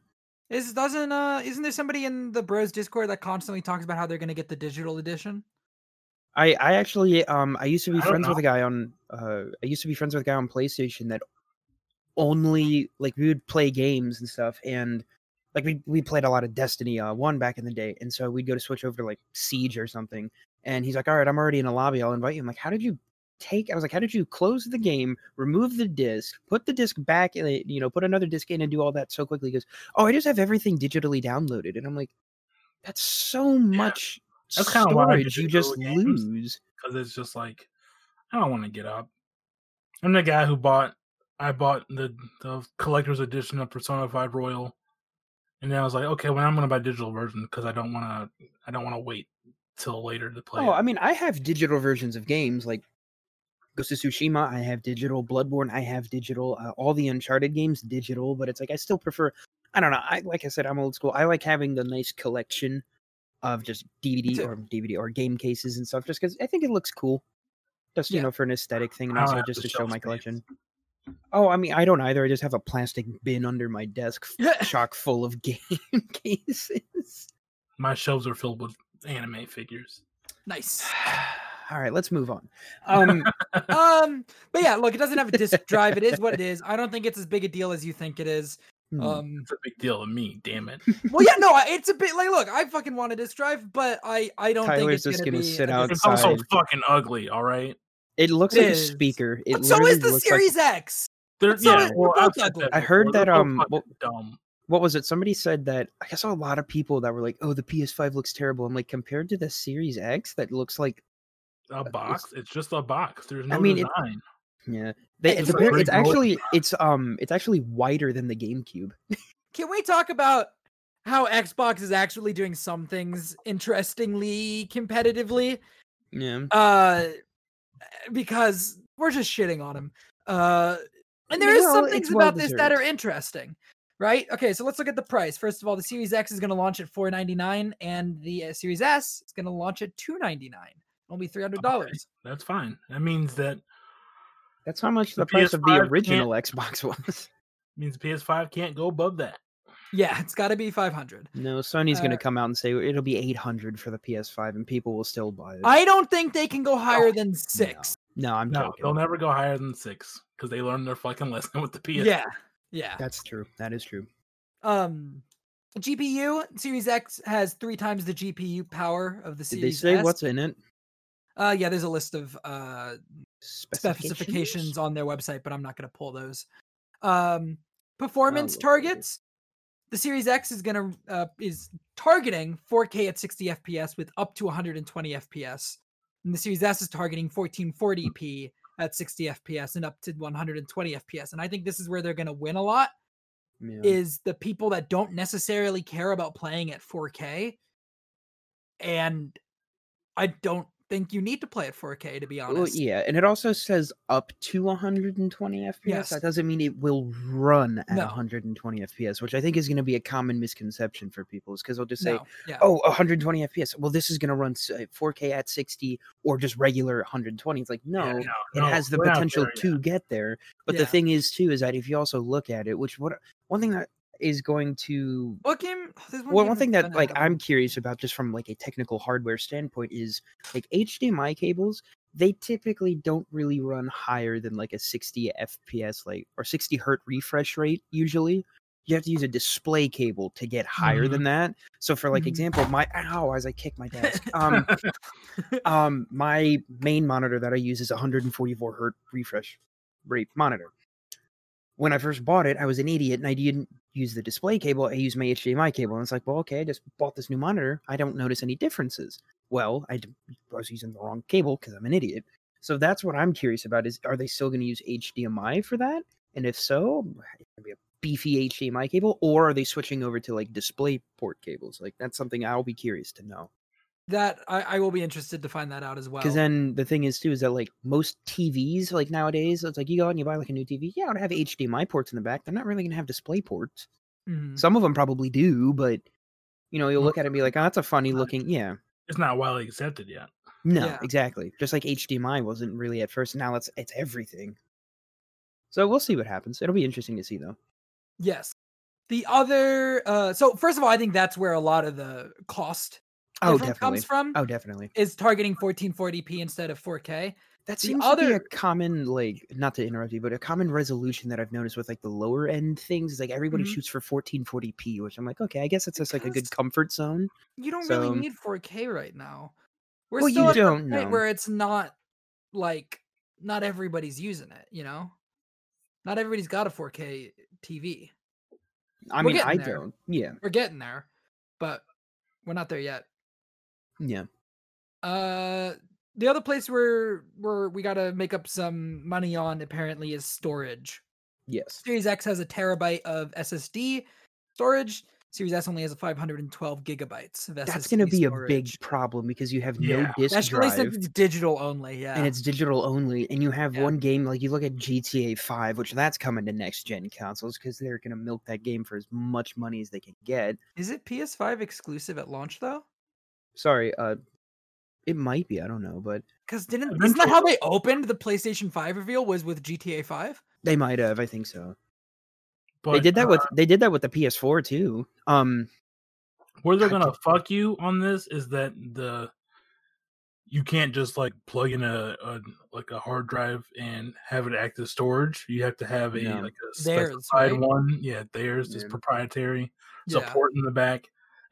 Is doesn't uh isn't there somebody in the Bros Discord that constantly talks about how they're gonna get the digital edition? I I actually um I used to be I friends with a guy on uh I used to be friends with a guy on PlayStation that only like we would play games and stuff and like we we played a lot of Destiny uh one back in the day and so we'd go to switch over to like Siege or something and he's like all right I'm already in a lobby I'll invite you I'm like how did you take I was like how did you close the game remove the disc put the disc back in you know put another disc in and do all that so quickly goes oh I just have everything digitally downloaded and I'm like that's so much That's kinda why storage you just lose because it's just like I don't want to get up. I'm the guy who bought I bought the the collector's edition of Persona 5 Royal, and then I was like, okay, well I'm gonna buy digital version because I don't want to I don't want to wait till later to play. Oh, it. I mean, I have digital versions of games like Ghost of Tsushima. I have digital Bloodborne. I have digital. Uh, all the Uncharted games digital, but it's like I still prefer. I don't know. I like I said, I'm old school. I like having the nice collection of just DVD or DVD or game cases and stuff, just because I think it looks cool. Just you Yeah. know, for an aesthetic thing, and also just to show my space. collection. Oh, I mean, I don't either. I just have a plastic bin under my desk, chock full of game cases. My shelves are filled with anime figures. nice. All right, let's move on. Um, um, but yeah, look, it doesn't have a disk drive. It is what it is. I don't think it's as big a deal as you think it is. hmm. Um, It's a big deal to me. Damn it. well, yeah, no, it's a bit like, look, I fucking want a disk drive, but I, I don't think Tyler's it's just gonna, gonna be sit a out It's also fucking ugly. All right. It looks It like a speaker. It But so is the literally looks like- Series X. They're, so yeah, is- well, both ugly. that I heard that, They're um, fucking well- dumb. what was it? Somebody said that I saw a lot of people that were like, "Oh, the PS5 looks terrible." I'm like, compared to the Series X, that looks like, a uh, box. It's, it's just a box. There's no I mean, design. It, yeah, they, it's, it's, a, it's actually it's um it's actually wider than the GameCube. Can we talk about how Xbox is actually doing some things interestingly competitively? Yeah. Uh, because we're just shitting on them. Uh, and there you is know, some things about this that are interesting right? Okay, so let's look at the price. First of all, the Series X is going to launch at 499 and the uh, Series S is going to launch at 299. Only be three hundred dollars. That's fine. That means that that's how much the, the price PS5 of the original Xbox was. Means PS5 can't go above that. Yeah, it's got to be 500. No, Sony's uh, going to come out and say it'll be 800 for the PS5 and people will still buy it. I don't think they can go higher oh, than 6. No, no I'm No, joking. they'll never go higher than 6 cuz they learned their fucking lesson with the PS. Yeah. Yeah. That's true. That is true. Um GPU Series X has 3 times the GPU power of the Series Did they say S. what's in it? Uh, yeah, there's a list of uh Specifications? specifications on their website, but I'm not going to pull those. Um, performance look targets. The Series X is going to uh, is targeting 4K at 60 FPS with up to 120 FPS, and the Series S is targeting 1440p at 60 FPS and up to 120 FPS. And I think this is where they're going to win a lot. Yeah. is the people that don't necessarily care about playing at 4K. And I don't think you need to play at 4K to be Well, honest. yeah, and it also says up to 120 FPS. Yes. That doesn't mean it will run at No. 120 FPS, which I think is going to be a common misconception for people. Is because they'll just say, No, yeah. "Oh, 120 FPS." Well, this is going to run uh, 4K at 60 or just regular 120. It's like no, Yeah, it no, has the we're potential there yet. to get there. But Yeah. the thing is, too, is that if you also look at it, which what one thing that is going to What game? there's well, game one thing that like I'm curious about, just from like a technical hardware standpoint, is like HDMI cables. They typically don't really run higher than like a 60 FPS, like or 60 hertz refresh rate. Usually, you have to use a display cable to get higher Mhm. than that. So, for like Mhm. example, my ow as I kick my desk, um, um, my main monitor that I use is 144 hertz refresh rate monitor. When I first bought it, I was an idiot and I didn't use the display cable. I use my HDMI cable, and it's like, well, okay, I just bought this new monitor. I don't notice any differences. Well, I, d- I was using the wrong cable because I'm an idiot. So that's what I'm curious about: is are they still going to use HDMI for that? And if so, it's going to be a beefy HDMI cable, or are they switching over to like display port cables? Like that's something I'll be curious to know. That I, I will be interested to find that out as well. Because then the thing is too is that like most TVs like nowadays, it's like you go out and you buy like a new TV. Yeah, it'll have HDMI ports in the back. They're not really gonna have display ports. Mhm. Some of them probably do, but you know you'll look at it and be like, oh, that's a funny looking. Yeah, It's not widely accepted yet. no, Yeah. exactly. Just like HDMI wasn't really at first. Now it's it's everything. So we'll see what happens. It'll be interesting to see though. Yes. The other uh so first of all, I think that's where a lot of the cost Oh, definitely. comes from Oh, definitely. is targeting 1440p instead of 4K. That The seems to be a other- common like not to interrupt you, but a common resolution that I've noticed with like the lower end things is like everybody Mhm. shoots for 1440p, which I'm like, okay, I guess it's just like a good comfort zone. You don't So- really need 4K right now. We're Well, you still at don't know. where it's not like not everybody's using it, you know? Not everybody's got a 4K TV. I We're mean, I there. don't. Yeah, We're getting there, but we're not there yet. Yeah. Uh the other place where where we got to make up some money on apparently is storage. Yes. Series X has a terabyte of SSD storage. Series S only has a 512 gigabytes of SSD That's going to be a big problem because you have Yeah. no disk drive since it's digital only. Yeah. and it's digital only, and you have Yeah. one game like you look at GTA 5, which that's coming to next gen consoles because they're going to milk that game for as much money as they can get. Is it PS5 exclusive at launch though? Sorry, uh, it might be. I don't know, but Because didn't isn't that how they opened the PlayStation 5 reveal? Was with GTA 5? they might have. I think so. But they did that uh, with they did that with the PS4 too. Um, where they're gonna fuck you on this is that the you can't just like plug in a, a like a hard drive and have it act as storage. You have to have a No. like a Theirs, specified right? one. Yeah, theirs is Yeah. proprietary. Yeah. Support in the back.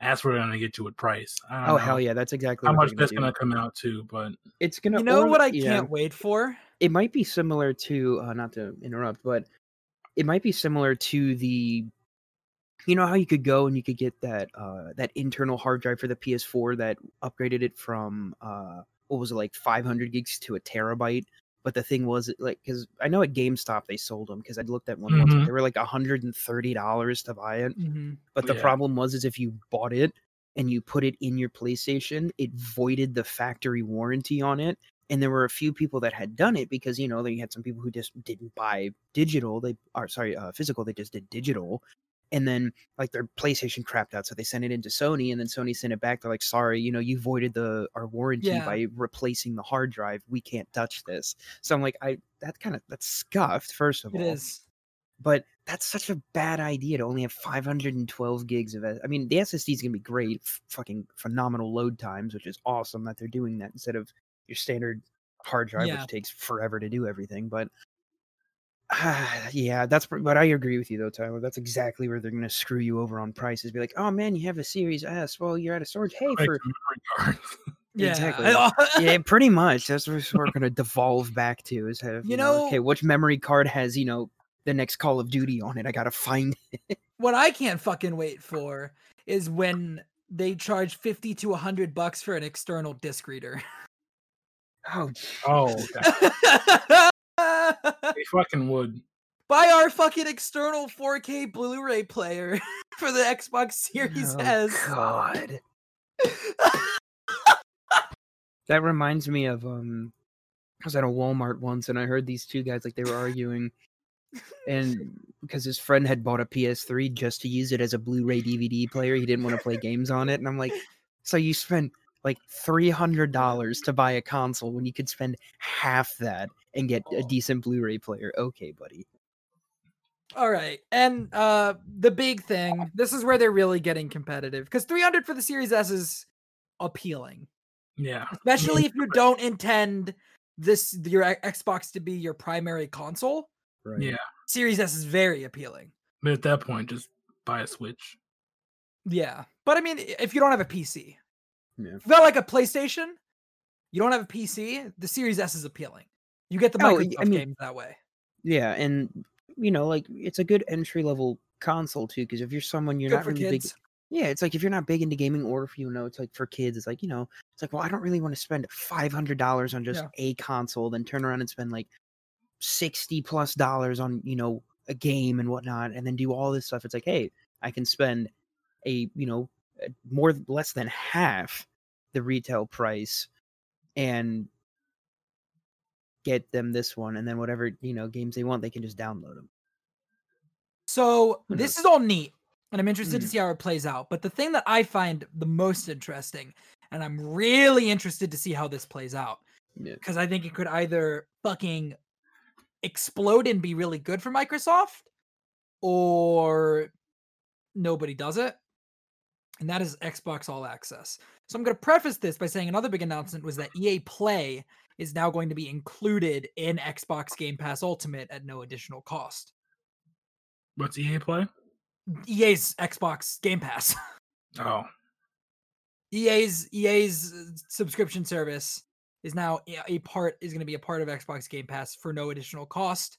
That's where they're gonna get you with price. I don't oh know hell yeah, that's exactly How what much they're that's gonna gonna come out to, but It's gonna. You know or- what I yeah. can't wait for? it might be similar to uh, not to interrupt, but it might be similar to the you know how you could go and you could get that uh that internal hard drive for the PS4 that upgraded it from uh what was it like 500 gigs to a terabyte but the thing was like because I know at GameStop they sold them because I looked at one once but Mhm. they were like 130 dollars to buy it Mhm. but the Yeah. problem was is if you bought it and you put it in your PlayStation, it voided the factory warranty on it. And there were a few people that had done it because you know they had some people who just didn't buy digital. They are sorry, uh, physical. They just did digital, and then like their PlayStation crapped out, so they sent it into Sony, and then Sony sent it back. They're like, "Sorry, you know, you voided the our warranty Yeah. by replacing the hard drive. We can't touch this." So I'm like, I that kind of that's scuffed. First of It all, is. but that's such a bad idea to only have 512 gigs of. I mean, the SSD is gonna be great, f- fucking phenomenal load times, which is awesome that they're doing that instead of your standard hard drive, Yeah. which takes forever to do everything. But yeah, that's. But I agree with you though, Tyler. That's exactly where they're gonna screw you over on prices. Be like, oh man, you have a Series S. Well, you're out of storage. Hey, for the. Yeah. Exactly. yeah, pretty much. That's what we're going to devolve back to is have You you, know, okay, which memory card has you know the next Call of Duty on it? I got to find. it. what I can't fucking wait for is when they charge 50 to 100 bucks for an external disc reader. Oh, Oh, okay. they fucking would. buy our fucking external 4K Blu-ray player for the Xbox Series Oh, S. God. That reminds me of um I was at a Walmart once and I heard these two guys like they were arguing and because his friend had bought a PS3 just to use it as a Blu-ray DVD player, he didn't want to play games on it and I'm like so you spend like $300 to buy a console when you could spend half that and get a decent Blu-ray player. Okay, buddy. All right. And uh the big thing, this is where they're really getting competitive because 300 for the Series S is appealing, Yeah. especially if you don't intend this your Xbox to be your primary console. Right. Yeah. Series S is very appealing. But at that point, just buy a Switch. Yeah. But I mean, if you don't have a PC, Yeah. not like a PlayStation, you don't have a PC, the Series S is appealing. You get the Oh, Microsoft I mean- games that way. Yeah, and you know, like it's a good entry level console too. Because if you're someone you're Good not really big, yeah, it's like if you're not big into gaming, or if you know, it's like for kids, it's like you know, it's like well, I don't really want to spend five hundred dollars on just Yeah. a console, then turn around and spend like sixty plus dollars on you know a game and whatnot, and then do all this stuff. It's like, hey, I can spend a you know more less than half the retail price, and get them this one, and then whatever you know games they want, they can just download them. So this is all neat, and I'm interested to Mhm. see how it plays out. But the thing that I find the most interesting, and I'm really interested to see how this plays out, Yeah. because I think it could either fucking explode and be really good for Microsoft, or nobody does it. And that is Xbox All Access. So I'm going to preface this by saying another big announcement was that EA Play is now going to be included in Xbox Game Pass Ultimate at no additional cost. What's EA Play? EA's Xbox Game Pass. Oh, EA's EA's uh, subscription service is now a a part is going to be a part of Xbox Game Pass for no additional cost.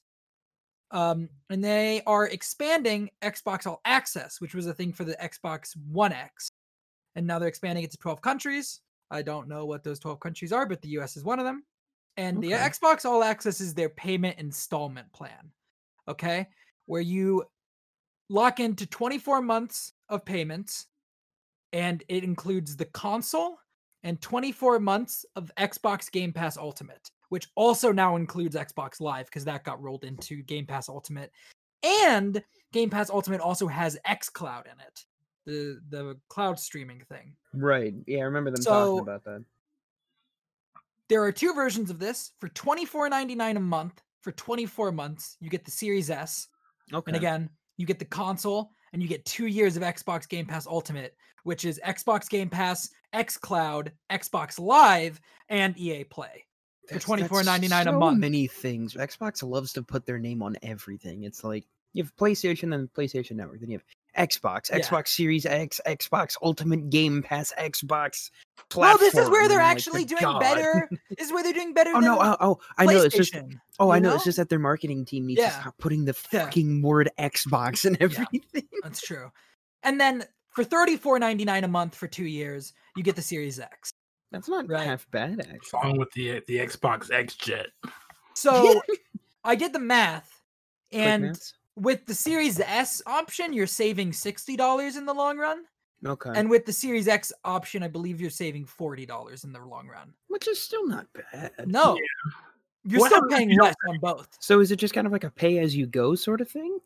Um, and they are expanding Xbox All Access, which was a thing for the Xbox One X, and now they're expanding it to 12 countries. I don't know what those 12 countries are, but the US is one of them. And the uh, Xbox All Access is their payment installment plan. Okay, where you lock into 24 months of payments and it includes the console and 24 months of Xbox Game Pass Ultimate, which also now includes Xbox Live because that got rolled into Game Pass Ultimate. And Game Pass Ultimate also has xCloud in it, the the cloud streaming thing. Right. Yeah, I remember them So- talking about that. There are two versions of this. For $24.99 a month, for 24 months, you get the Series S. Okay. And again, you get the console and you get two years of Xbox Game Pass Ultimate, which is Xbox Game Pass, X Cloud, Xbox Live, and EA Play. for twenty four ninety nine $24.99 a so month. Many things. Xbox loves to put their name on everything. It's like you have PlayStation, then PlayStation Network, then you have Xbox, Yeah. Xbox Series X, Xbox Ultimate Game Pass, Xbox. Well, this is where they're like, actually good doing God. better. this is where they're doing better. Oh no! Oh, oh, I know. It's just. Oh, I know. know? It's just that their marketing team needs Yeah. to stop putting the Yeah. fucking word Xbox in Yeah. everything. That's true. And then for $34.99 a month for two years, you get the Series X. That's not Right. half bad, actually. along with the the Xbox X Jet. So I did the math, Quick and maths? With the Series S option, you're saving $60 in the long run. okay, And with the Series X option, I believe you're saving $40 in the long run. which is still not bad. No. You're What still paying you don't less on both. So is it just kind of like a pay as you go sort of thing?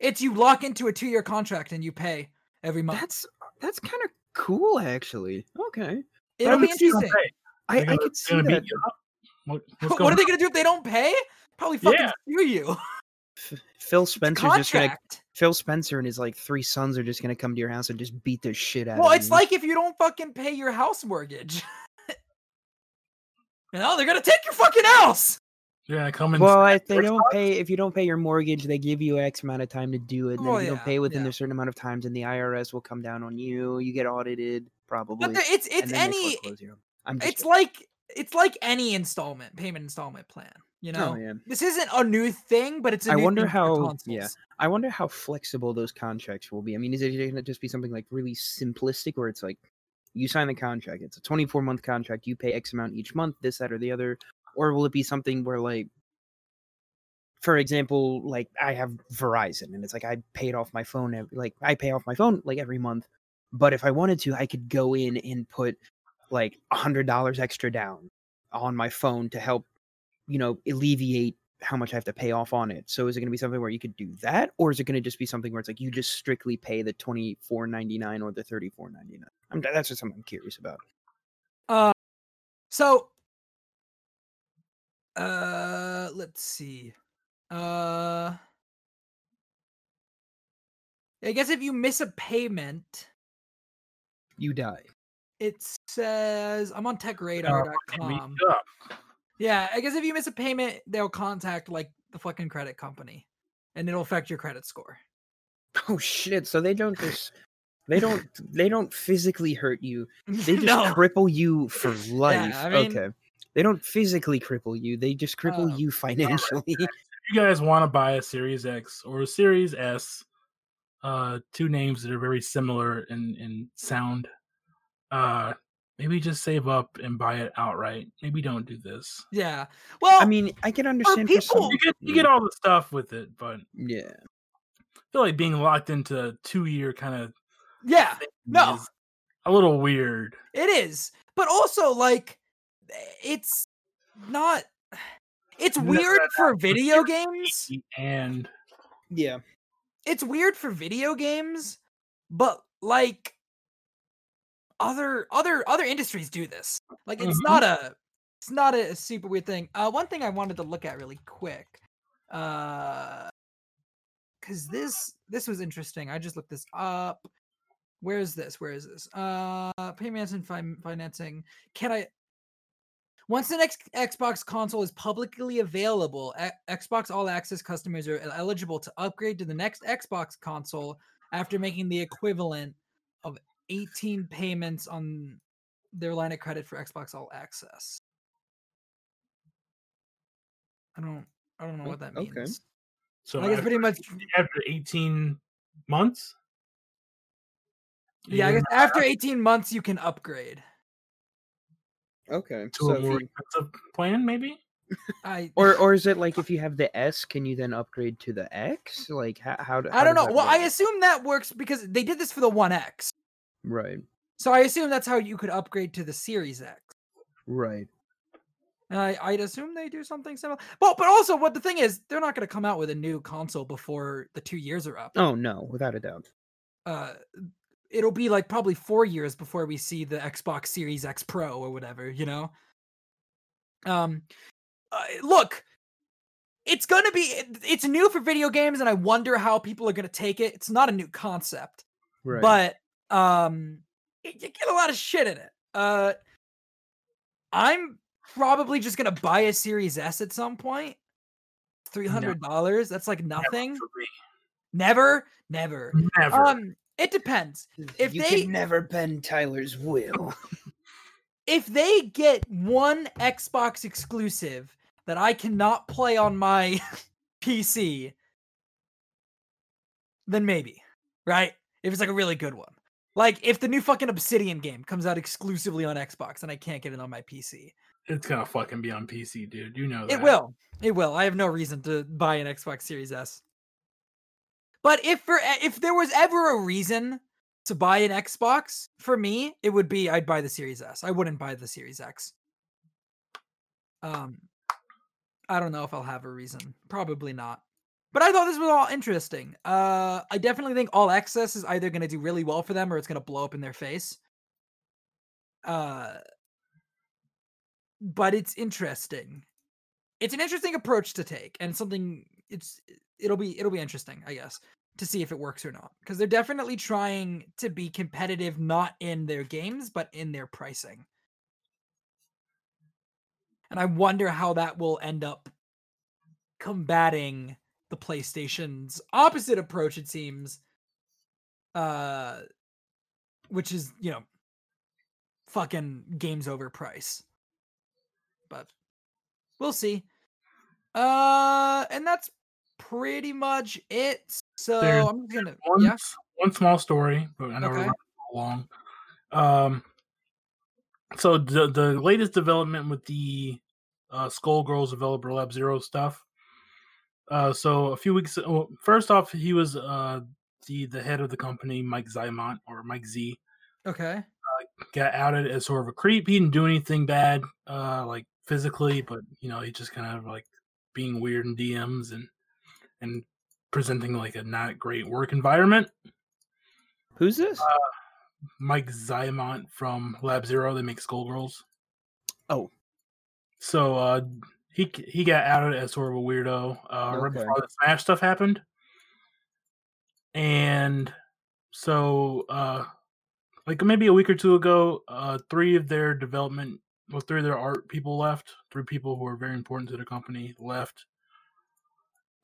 It's you lock into a two year contract and you pay every month. That's that's kind of cool, actually. Okay, It'll be Happens if you don't interesting. pay? I, I could see that. What, What are they going to do if they don't pay? Probably fucking Yeah. sue you. F- Phil Spencer's just gonna Phil Spencer and his like three sons are just gonna come to your house and just beat the shit out Well, of it's you. like if you don't fucking pay your house mortgage. you know, they're going to take your fucking house. Yeah, come and well, if they don't pay, if you don't pay your mortgage, they give you X amount of time to do it. And then Oh, if you yeah, don't pay within yeah. a certain amount of times, and the IRS will come down on you. You get audited, probably. But the- it's it's any foreclose you. I'm just it's like it's like any installment payment installment plan. You oh, know, Oh, this isn't a new thing, but it's a I new wonder how- yeah. I wonder how flexible those contracts will be. I mean, is it going to just be something like really simplistic, where it's like you sign the contract, it's a 24 month contract, you pay X amount each month, this, that, or the other, or will it be something where like for example, like I have Verizon, and it's like I paid off my phone. Like I pay off my phone like every month, but if I wanted to, I could go in and put like a hundred dollars extra down on my phone to help, you know, alleviate how much I have to pay off on it. So is it going to be something where you could do that, or is it going to just be something where it's like you just strictly pay the twenty four ninety nine or the thirty four ninety nine? I'm that's just something I'm curious about. Uh, so, uh, let's see. Uh, I guess if you miss a payment, You die. it says I'm on Uh, techradar.com. up. Yeah, I guess if you miss a payment, they'll contact like the fucking credit company, and it'll affect your credit score. Oh shit! So they don't just they don't they don't physically hurt you. They just no. cripple you for life. I mean- okay. They don't physically cripple you. They just cripple Oh. you financially. If you guys want to buy a Series X or a Series S, uh, two names that are very similar in in sound, uh, maybe just save up and buy it outright. Maybe don't do this. Yeah. Well, I mean, I can understand for some. people- You get you get all the stuff with it, but yeah, I Yeah. feel like being locked into a two year kind of yeah, no. is a little weird. it is. But also, like, it's not. It's No, weird that- for video games. And Yeah. It's weird for video games, but like other other other industries do this. Like it's Mhm. not a it's not a super weird thing. Uh one thing I wanted to look at really quick. Uh cuz this this was interesting. I just looked this up. Where is this? Where is this? Uh payments and fin- financing. Can I once the next Xbox console is publicly available, X- Xbox All Access customers are eligible to upgrade to the next Xbox console after making the equivalent 18 payments on their line of credit for Xbox All Access. I don't I don't know oh, what that okay. means. so I guess pretty much after eighteen months. yeah, I guess after 18 months you can upgrade. Okay. to So a if more you- expensive plan, maybe. I or or is it like if you have the S, can you then upgrade to the X? Like how how, do- I don't know. that Well, I assume that works because they did this for the 1X. Right. So I assume that's how you could upgrade to the Series X. Right. And I, I'd assume they do something similar. Well, but also, what the thing is, they're not going to come out with a new console before the two years are up. Oh no, without a doubt. Uh, it'll be like probably four years before we see the Xbox Series X Pro or whatever. You know. Um, uh, look, it's going to be it's new for video games, and I wonder how people are going to take it. It's not a new concept, Right. but um, you get a lot of shit in it. Uh, I'm probably just gonna buy a Series S at some point. Three hundred dollars. That's like nothing. Me. Never, never. Never. Um, it depends. if you they- never bend Tyler's will. If they get one Xbox exclusive that I cannot play on my PC, then maybe, right? If it's like a really good one. Like if the new fucking Obsidian game comes out exclusively on Xbox and I can't get it on my PC. it's gonna fucking be on PC, dude. You know that. It will. It will. I have no reason to buy an Xbox Series S. But if for e- if there was ever a reason to buy an Xbox for me, it would be I'd buy the Series S. I wouldn't buy the Series X. Um I don't know if I'll have a reason. Probably not. But I thought this was all interesting. Uh I definitely think all access is either going to do really well for them or it's going to blow up in their face. Uh but it's interesting it's an interesting approach to take and something it's it'll be it'll be interesting i guess to see if it works or not because they're definitely trying to be competitive not in their games but in their pricing and i wonder how that will end up combating the playstation's opposite approach it seems uh which is you know fucking games over price but we'll see. Uh, and that's pretty much it. So There's I'm gonna One, yeah. one small story, but I know we're Okay. running long. Um, so the the latest development with the uh, Skullgirls Developer Lab Zero stuff. Uh, so a few weeks. Well, first off, he was uh the the head of the company, Mike Zaimont or Mike Z. Okay. got outed as sort of a creep. He didn't do anything bad, uh, like physically, but you know, he just kind of like being weird in DMs and and presenting like a not great work environment. Who's this? Mike Zaimont from Lab Zero, they make Skullgirls. Oh. So uh he he got outed as sort of a weirdo uh right before the Smash stuff happened. And so uh like maybe a week or two ago, uh three of their development well three of their art people left. Three people who are very important to the company left.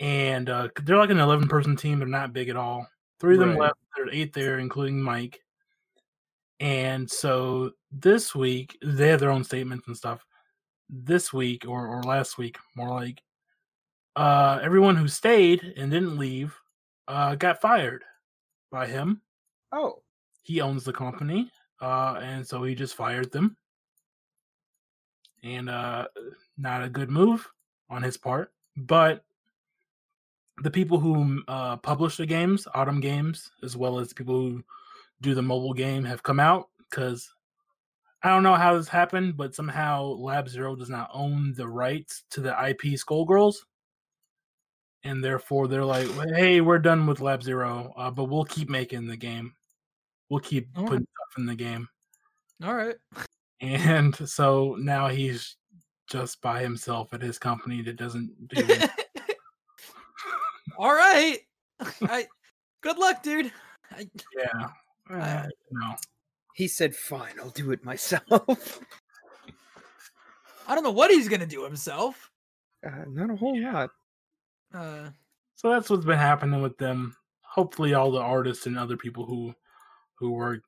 And uh they're like an eleven person team, they're not big at all. Three of them Right. left, there's eight there, including Mike. And so this week, they have their own statements and stuff. This week, or, or last week, more like, uh, everyone who stayed and didn't leave uh, got fired by him. oh, He owns the company, uh, and so he just fired them. And uh, not a good move on his part. But the people who uh, publish the games, Autumn Games, as well as people who do the mobile game, have come out because I don't know how this happened, but somehow Lab Zero does not own the rights to the IP Skullgirls. And therefore, they're like, "Hey, we're done with Lab Zero, uh, but we'll keep making the game. We'll keep Oh. putting stuff in the game." All right. And so now he's just by himself at his company that doesn't do it. All right. I, good luck, dude. I, yeah. Uh, no. He said, "Fine, I'll do it myself." I don't know what he's gonna do himself. uh, not a whole lot. Uh, So that's what's been happening with them. Hopefully, all the artists and other people who who work,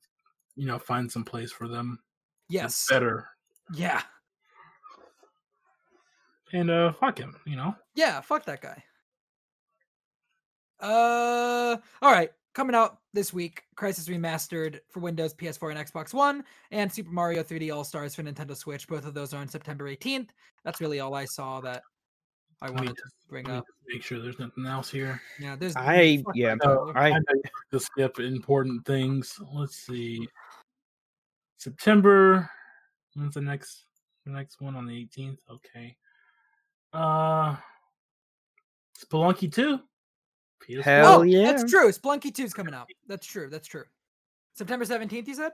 you know, find some place for them. yes. better. Yeah. And uh, fuck him. You know. Yeah. Fuck that guy. Uh. All right. Coming out this week, Crysis Remastered for Windows, PS4, and Xbox One, and Super Mario 3D All Stars for Nintendo Switch. Both of those are on September 18th. That's really all I saw that I wanted to bring up. make sure there's nothing else here. Yeah. There's. I yeah. my God. I I know you like to skip important things. Let's see. September. When's the next the next one on the 18th? Okay. Uh Spelunky 2. PS4. Hell oh, yeah. That's true. Spelunky 2 is coming out. That's true. That's true. September 17th, you said?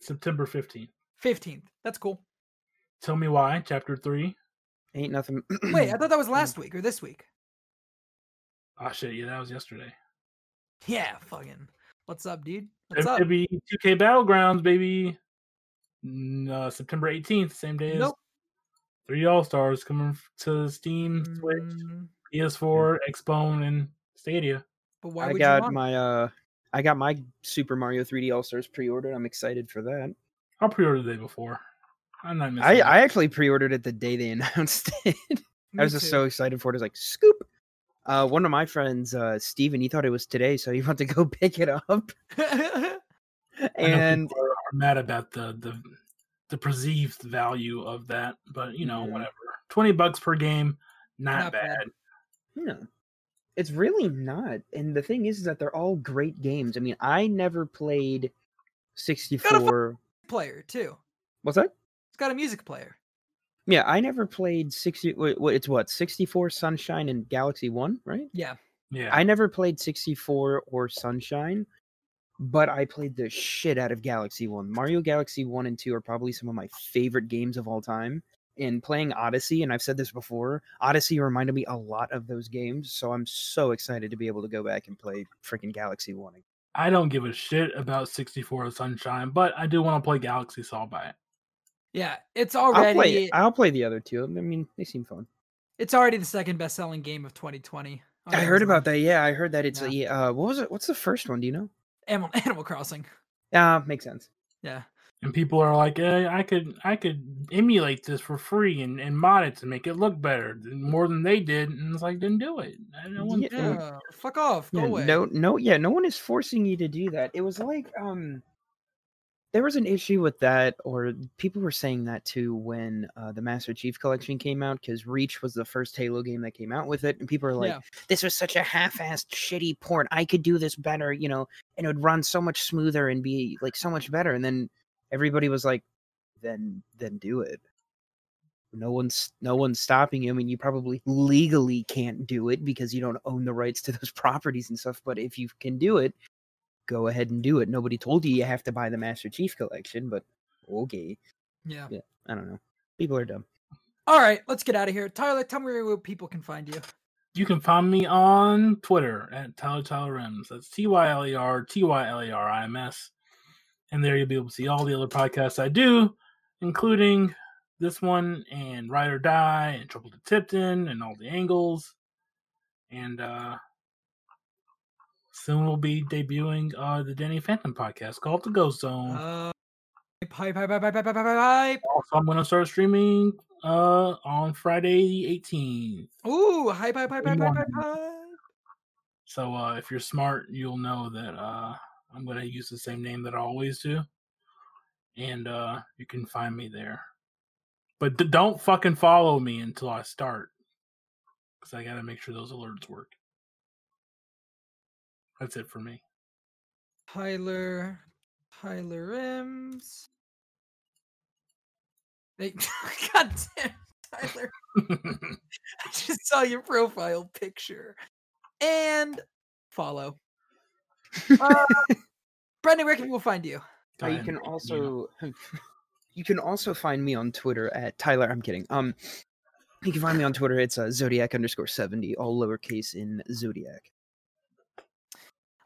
September 15th. 15th. That's cool. Tell me why, chapter 3. Ain't nothing. Wait, I thought that was last week or this week. Ah shit, yeah, that was yesterday. Yeah, fucking. What's up, dude? What's up? WWE 2K Battlegrounds, baby. Uh, September 18th, same day as Nope. Three All Stars coming to Steam, Switch, Mm, PS4, Xbone, and Stadia. But why I would you got want? my uh, I got my Super Mario 3D All Stars pre-ordered. I'm excited for that. I'll pre-order the day before. I'm not missing. I. I actually pre-ordered it the day they announced it. I Me was just so excited for it. I was like, scoop. Uh, one of my friends, uh, Steven, he thought it was today, so he went to go pick it up. I know And are, are mad about the the the perceived value of that, but you know, Yeah. whatever. Twenty bucks per game, not, Not bad. bad. No, it's really not. And the thing is, is that they're all great games. I mean, I never played 64. player too. What's that? It's got a music player. Yeah, I never played 60. What, it's what 64 Sunshine and Galaxy One, right? Yeah. Yeah, I never played 64 or Sunshine, but I played the shit out of Galaxy One. Mario Galaxy One and Two are probably some of my favorite games of all time. And playing Odyssey, and I've said this before, Odyssey reminded me a lot of those games. So I'm so excited to be able to go back and play freaking Galaxy One. I don't give a shit about 64 Sunshine, but I do want to play Galaxy so I'll buy it. Yeah, it's I'll already play. I'll play the other two. I mean, they seem fun. it's already the second best selling game of 2020. on I heard about that. Yeah, I heard that it's Yeah. a. Uh, what was it? What's the first one? Do you know? Animal, Animal Crossing. Ah, makes sense. Yeah. And people are like, eh, I could I could emulate this for free and, and mod it to make it look better more than they did. And it's like, then do it. I don't Yeah, to. Yeah. Fuck off. Go Yeah, away. no, no, yeah, no one is forcing you to do that. It was like, um, there was an issue with that, or people were saying that too when uh, the Master Chief Collection came out, because Reach was the first Halo game that came out with it, and people are like, Yeah. "This was such a half-assed, shitty port. I could do this better, you know, and it would run so much smoother and be like so much better." And then everybody was like, "Then, then do it." No one's no one's stopping you. I mean, you probably legally can't do it because you don't own the rights to those properties and stuff. But if you can do it, go ahead and do it. Nobody told you you have to buy the Master Chief Collection, but okay. Yeah. Yeah, I don't know. People are dumb. All right, let's get out of here. Tyler, tell me where people can find you. You can find me on Twitter at Tyler Tyler Rims. That's T Y L E R T Y L E R I M S and there you'll be able to see all the other podcasts I do, including this one and Ride or Die and Trouble to Tipton and all the angles. And uh, soon we'll be debuting uh, the Danny Phantom podcast called The Ghost Zone. Uh, pipe, pipe, pipe, pipe, pipe, pipe. Also, I'm going to start streaming uh, on Friday the 18th. Ooh, hype, hype, hype, hype, hype, hype. So uh, if you're smart, you'll know that uh, I'm going to use the same name that I always do, and uh, you can find me there. But d- don't fucking follow me until I start, because I got to make sure those alerts work. That's it for me. Tyler, Tyler Rims. Hey, God damn, Tyler. I just saw your profile picture. And follow. Uh, Brendan, where can people find you? Uh, you can also you can also find me on Twitter at Tyler. I'm kidding. Um, you can find me on Twitter. It's uh, Zodiac underscore seventy, all lowercase in Zodiac.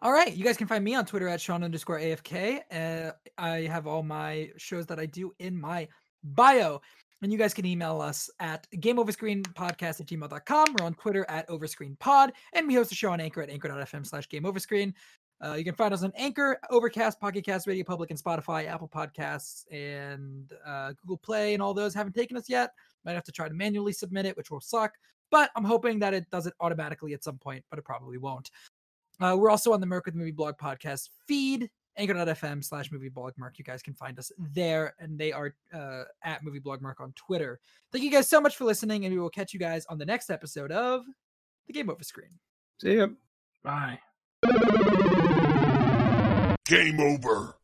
All right. You guys can find me on Twitter at Sean underscore AFK. Uh, I have all my shows that I do in my bio. And you guys can email us at gameoverscreenpodcast at gmail.com. We're on Twitter at overscreenpod. And we host a show on Anchor at anchor.fm slash gameoverscreen. Uh, you can find us on Anchor, Overcast, Pocket Cast, Radio Public, and Spotify, Apple Podcasts, and uh, Google Play, and all those haven't taken us yet. Might have to try to manually submit it, which will suck. But I'm hoping that it does it automatically at some point, but it probably won't. Uh, we're also on the Merc with Movie Blog podcast feed, anchor.fm slash movie blog Merc. You guys can find us there, and they are uh, at movie blog Merc on Twitter. Thank you guys so much for listening, and we will catch you guys on the next episode of The Game Over Screen. See ya. Bye. Game over.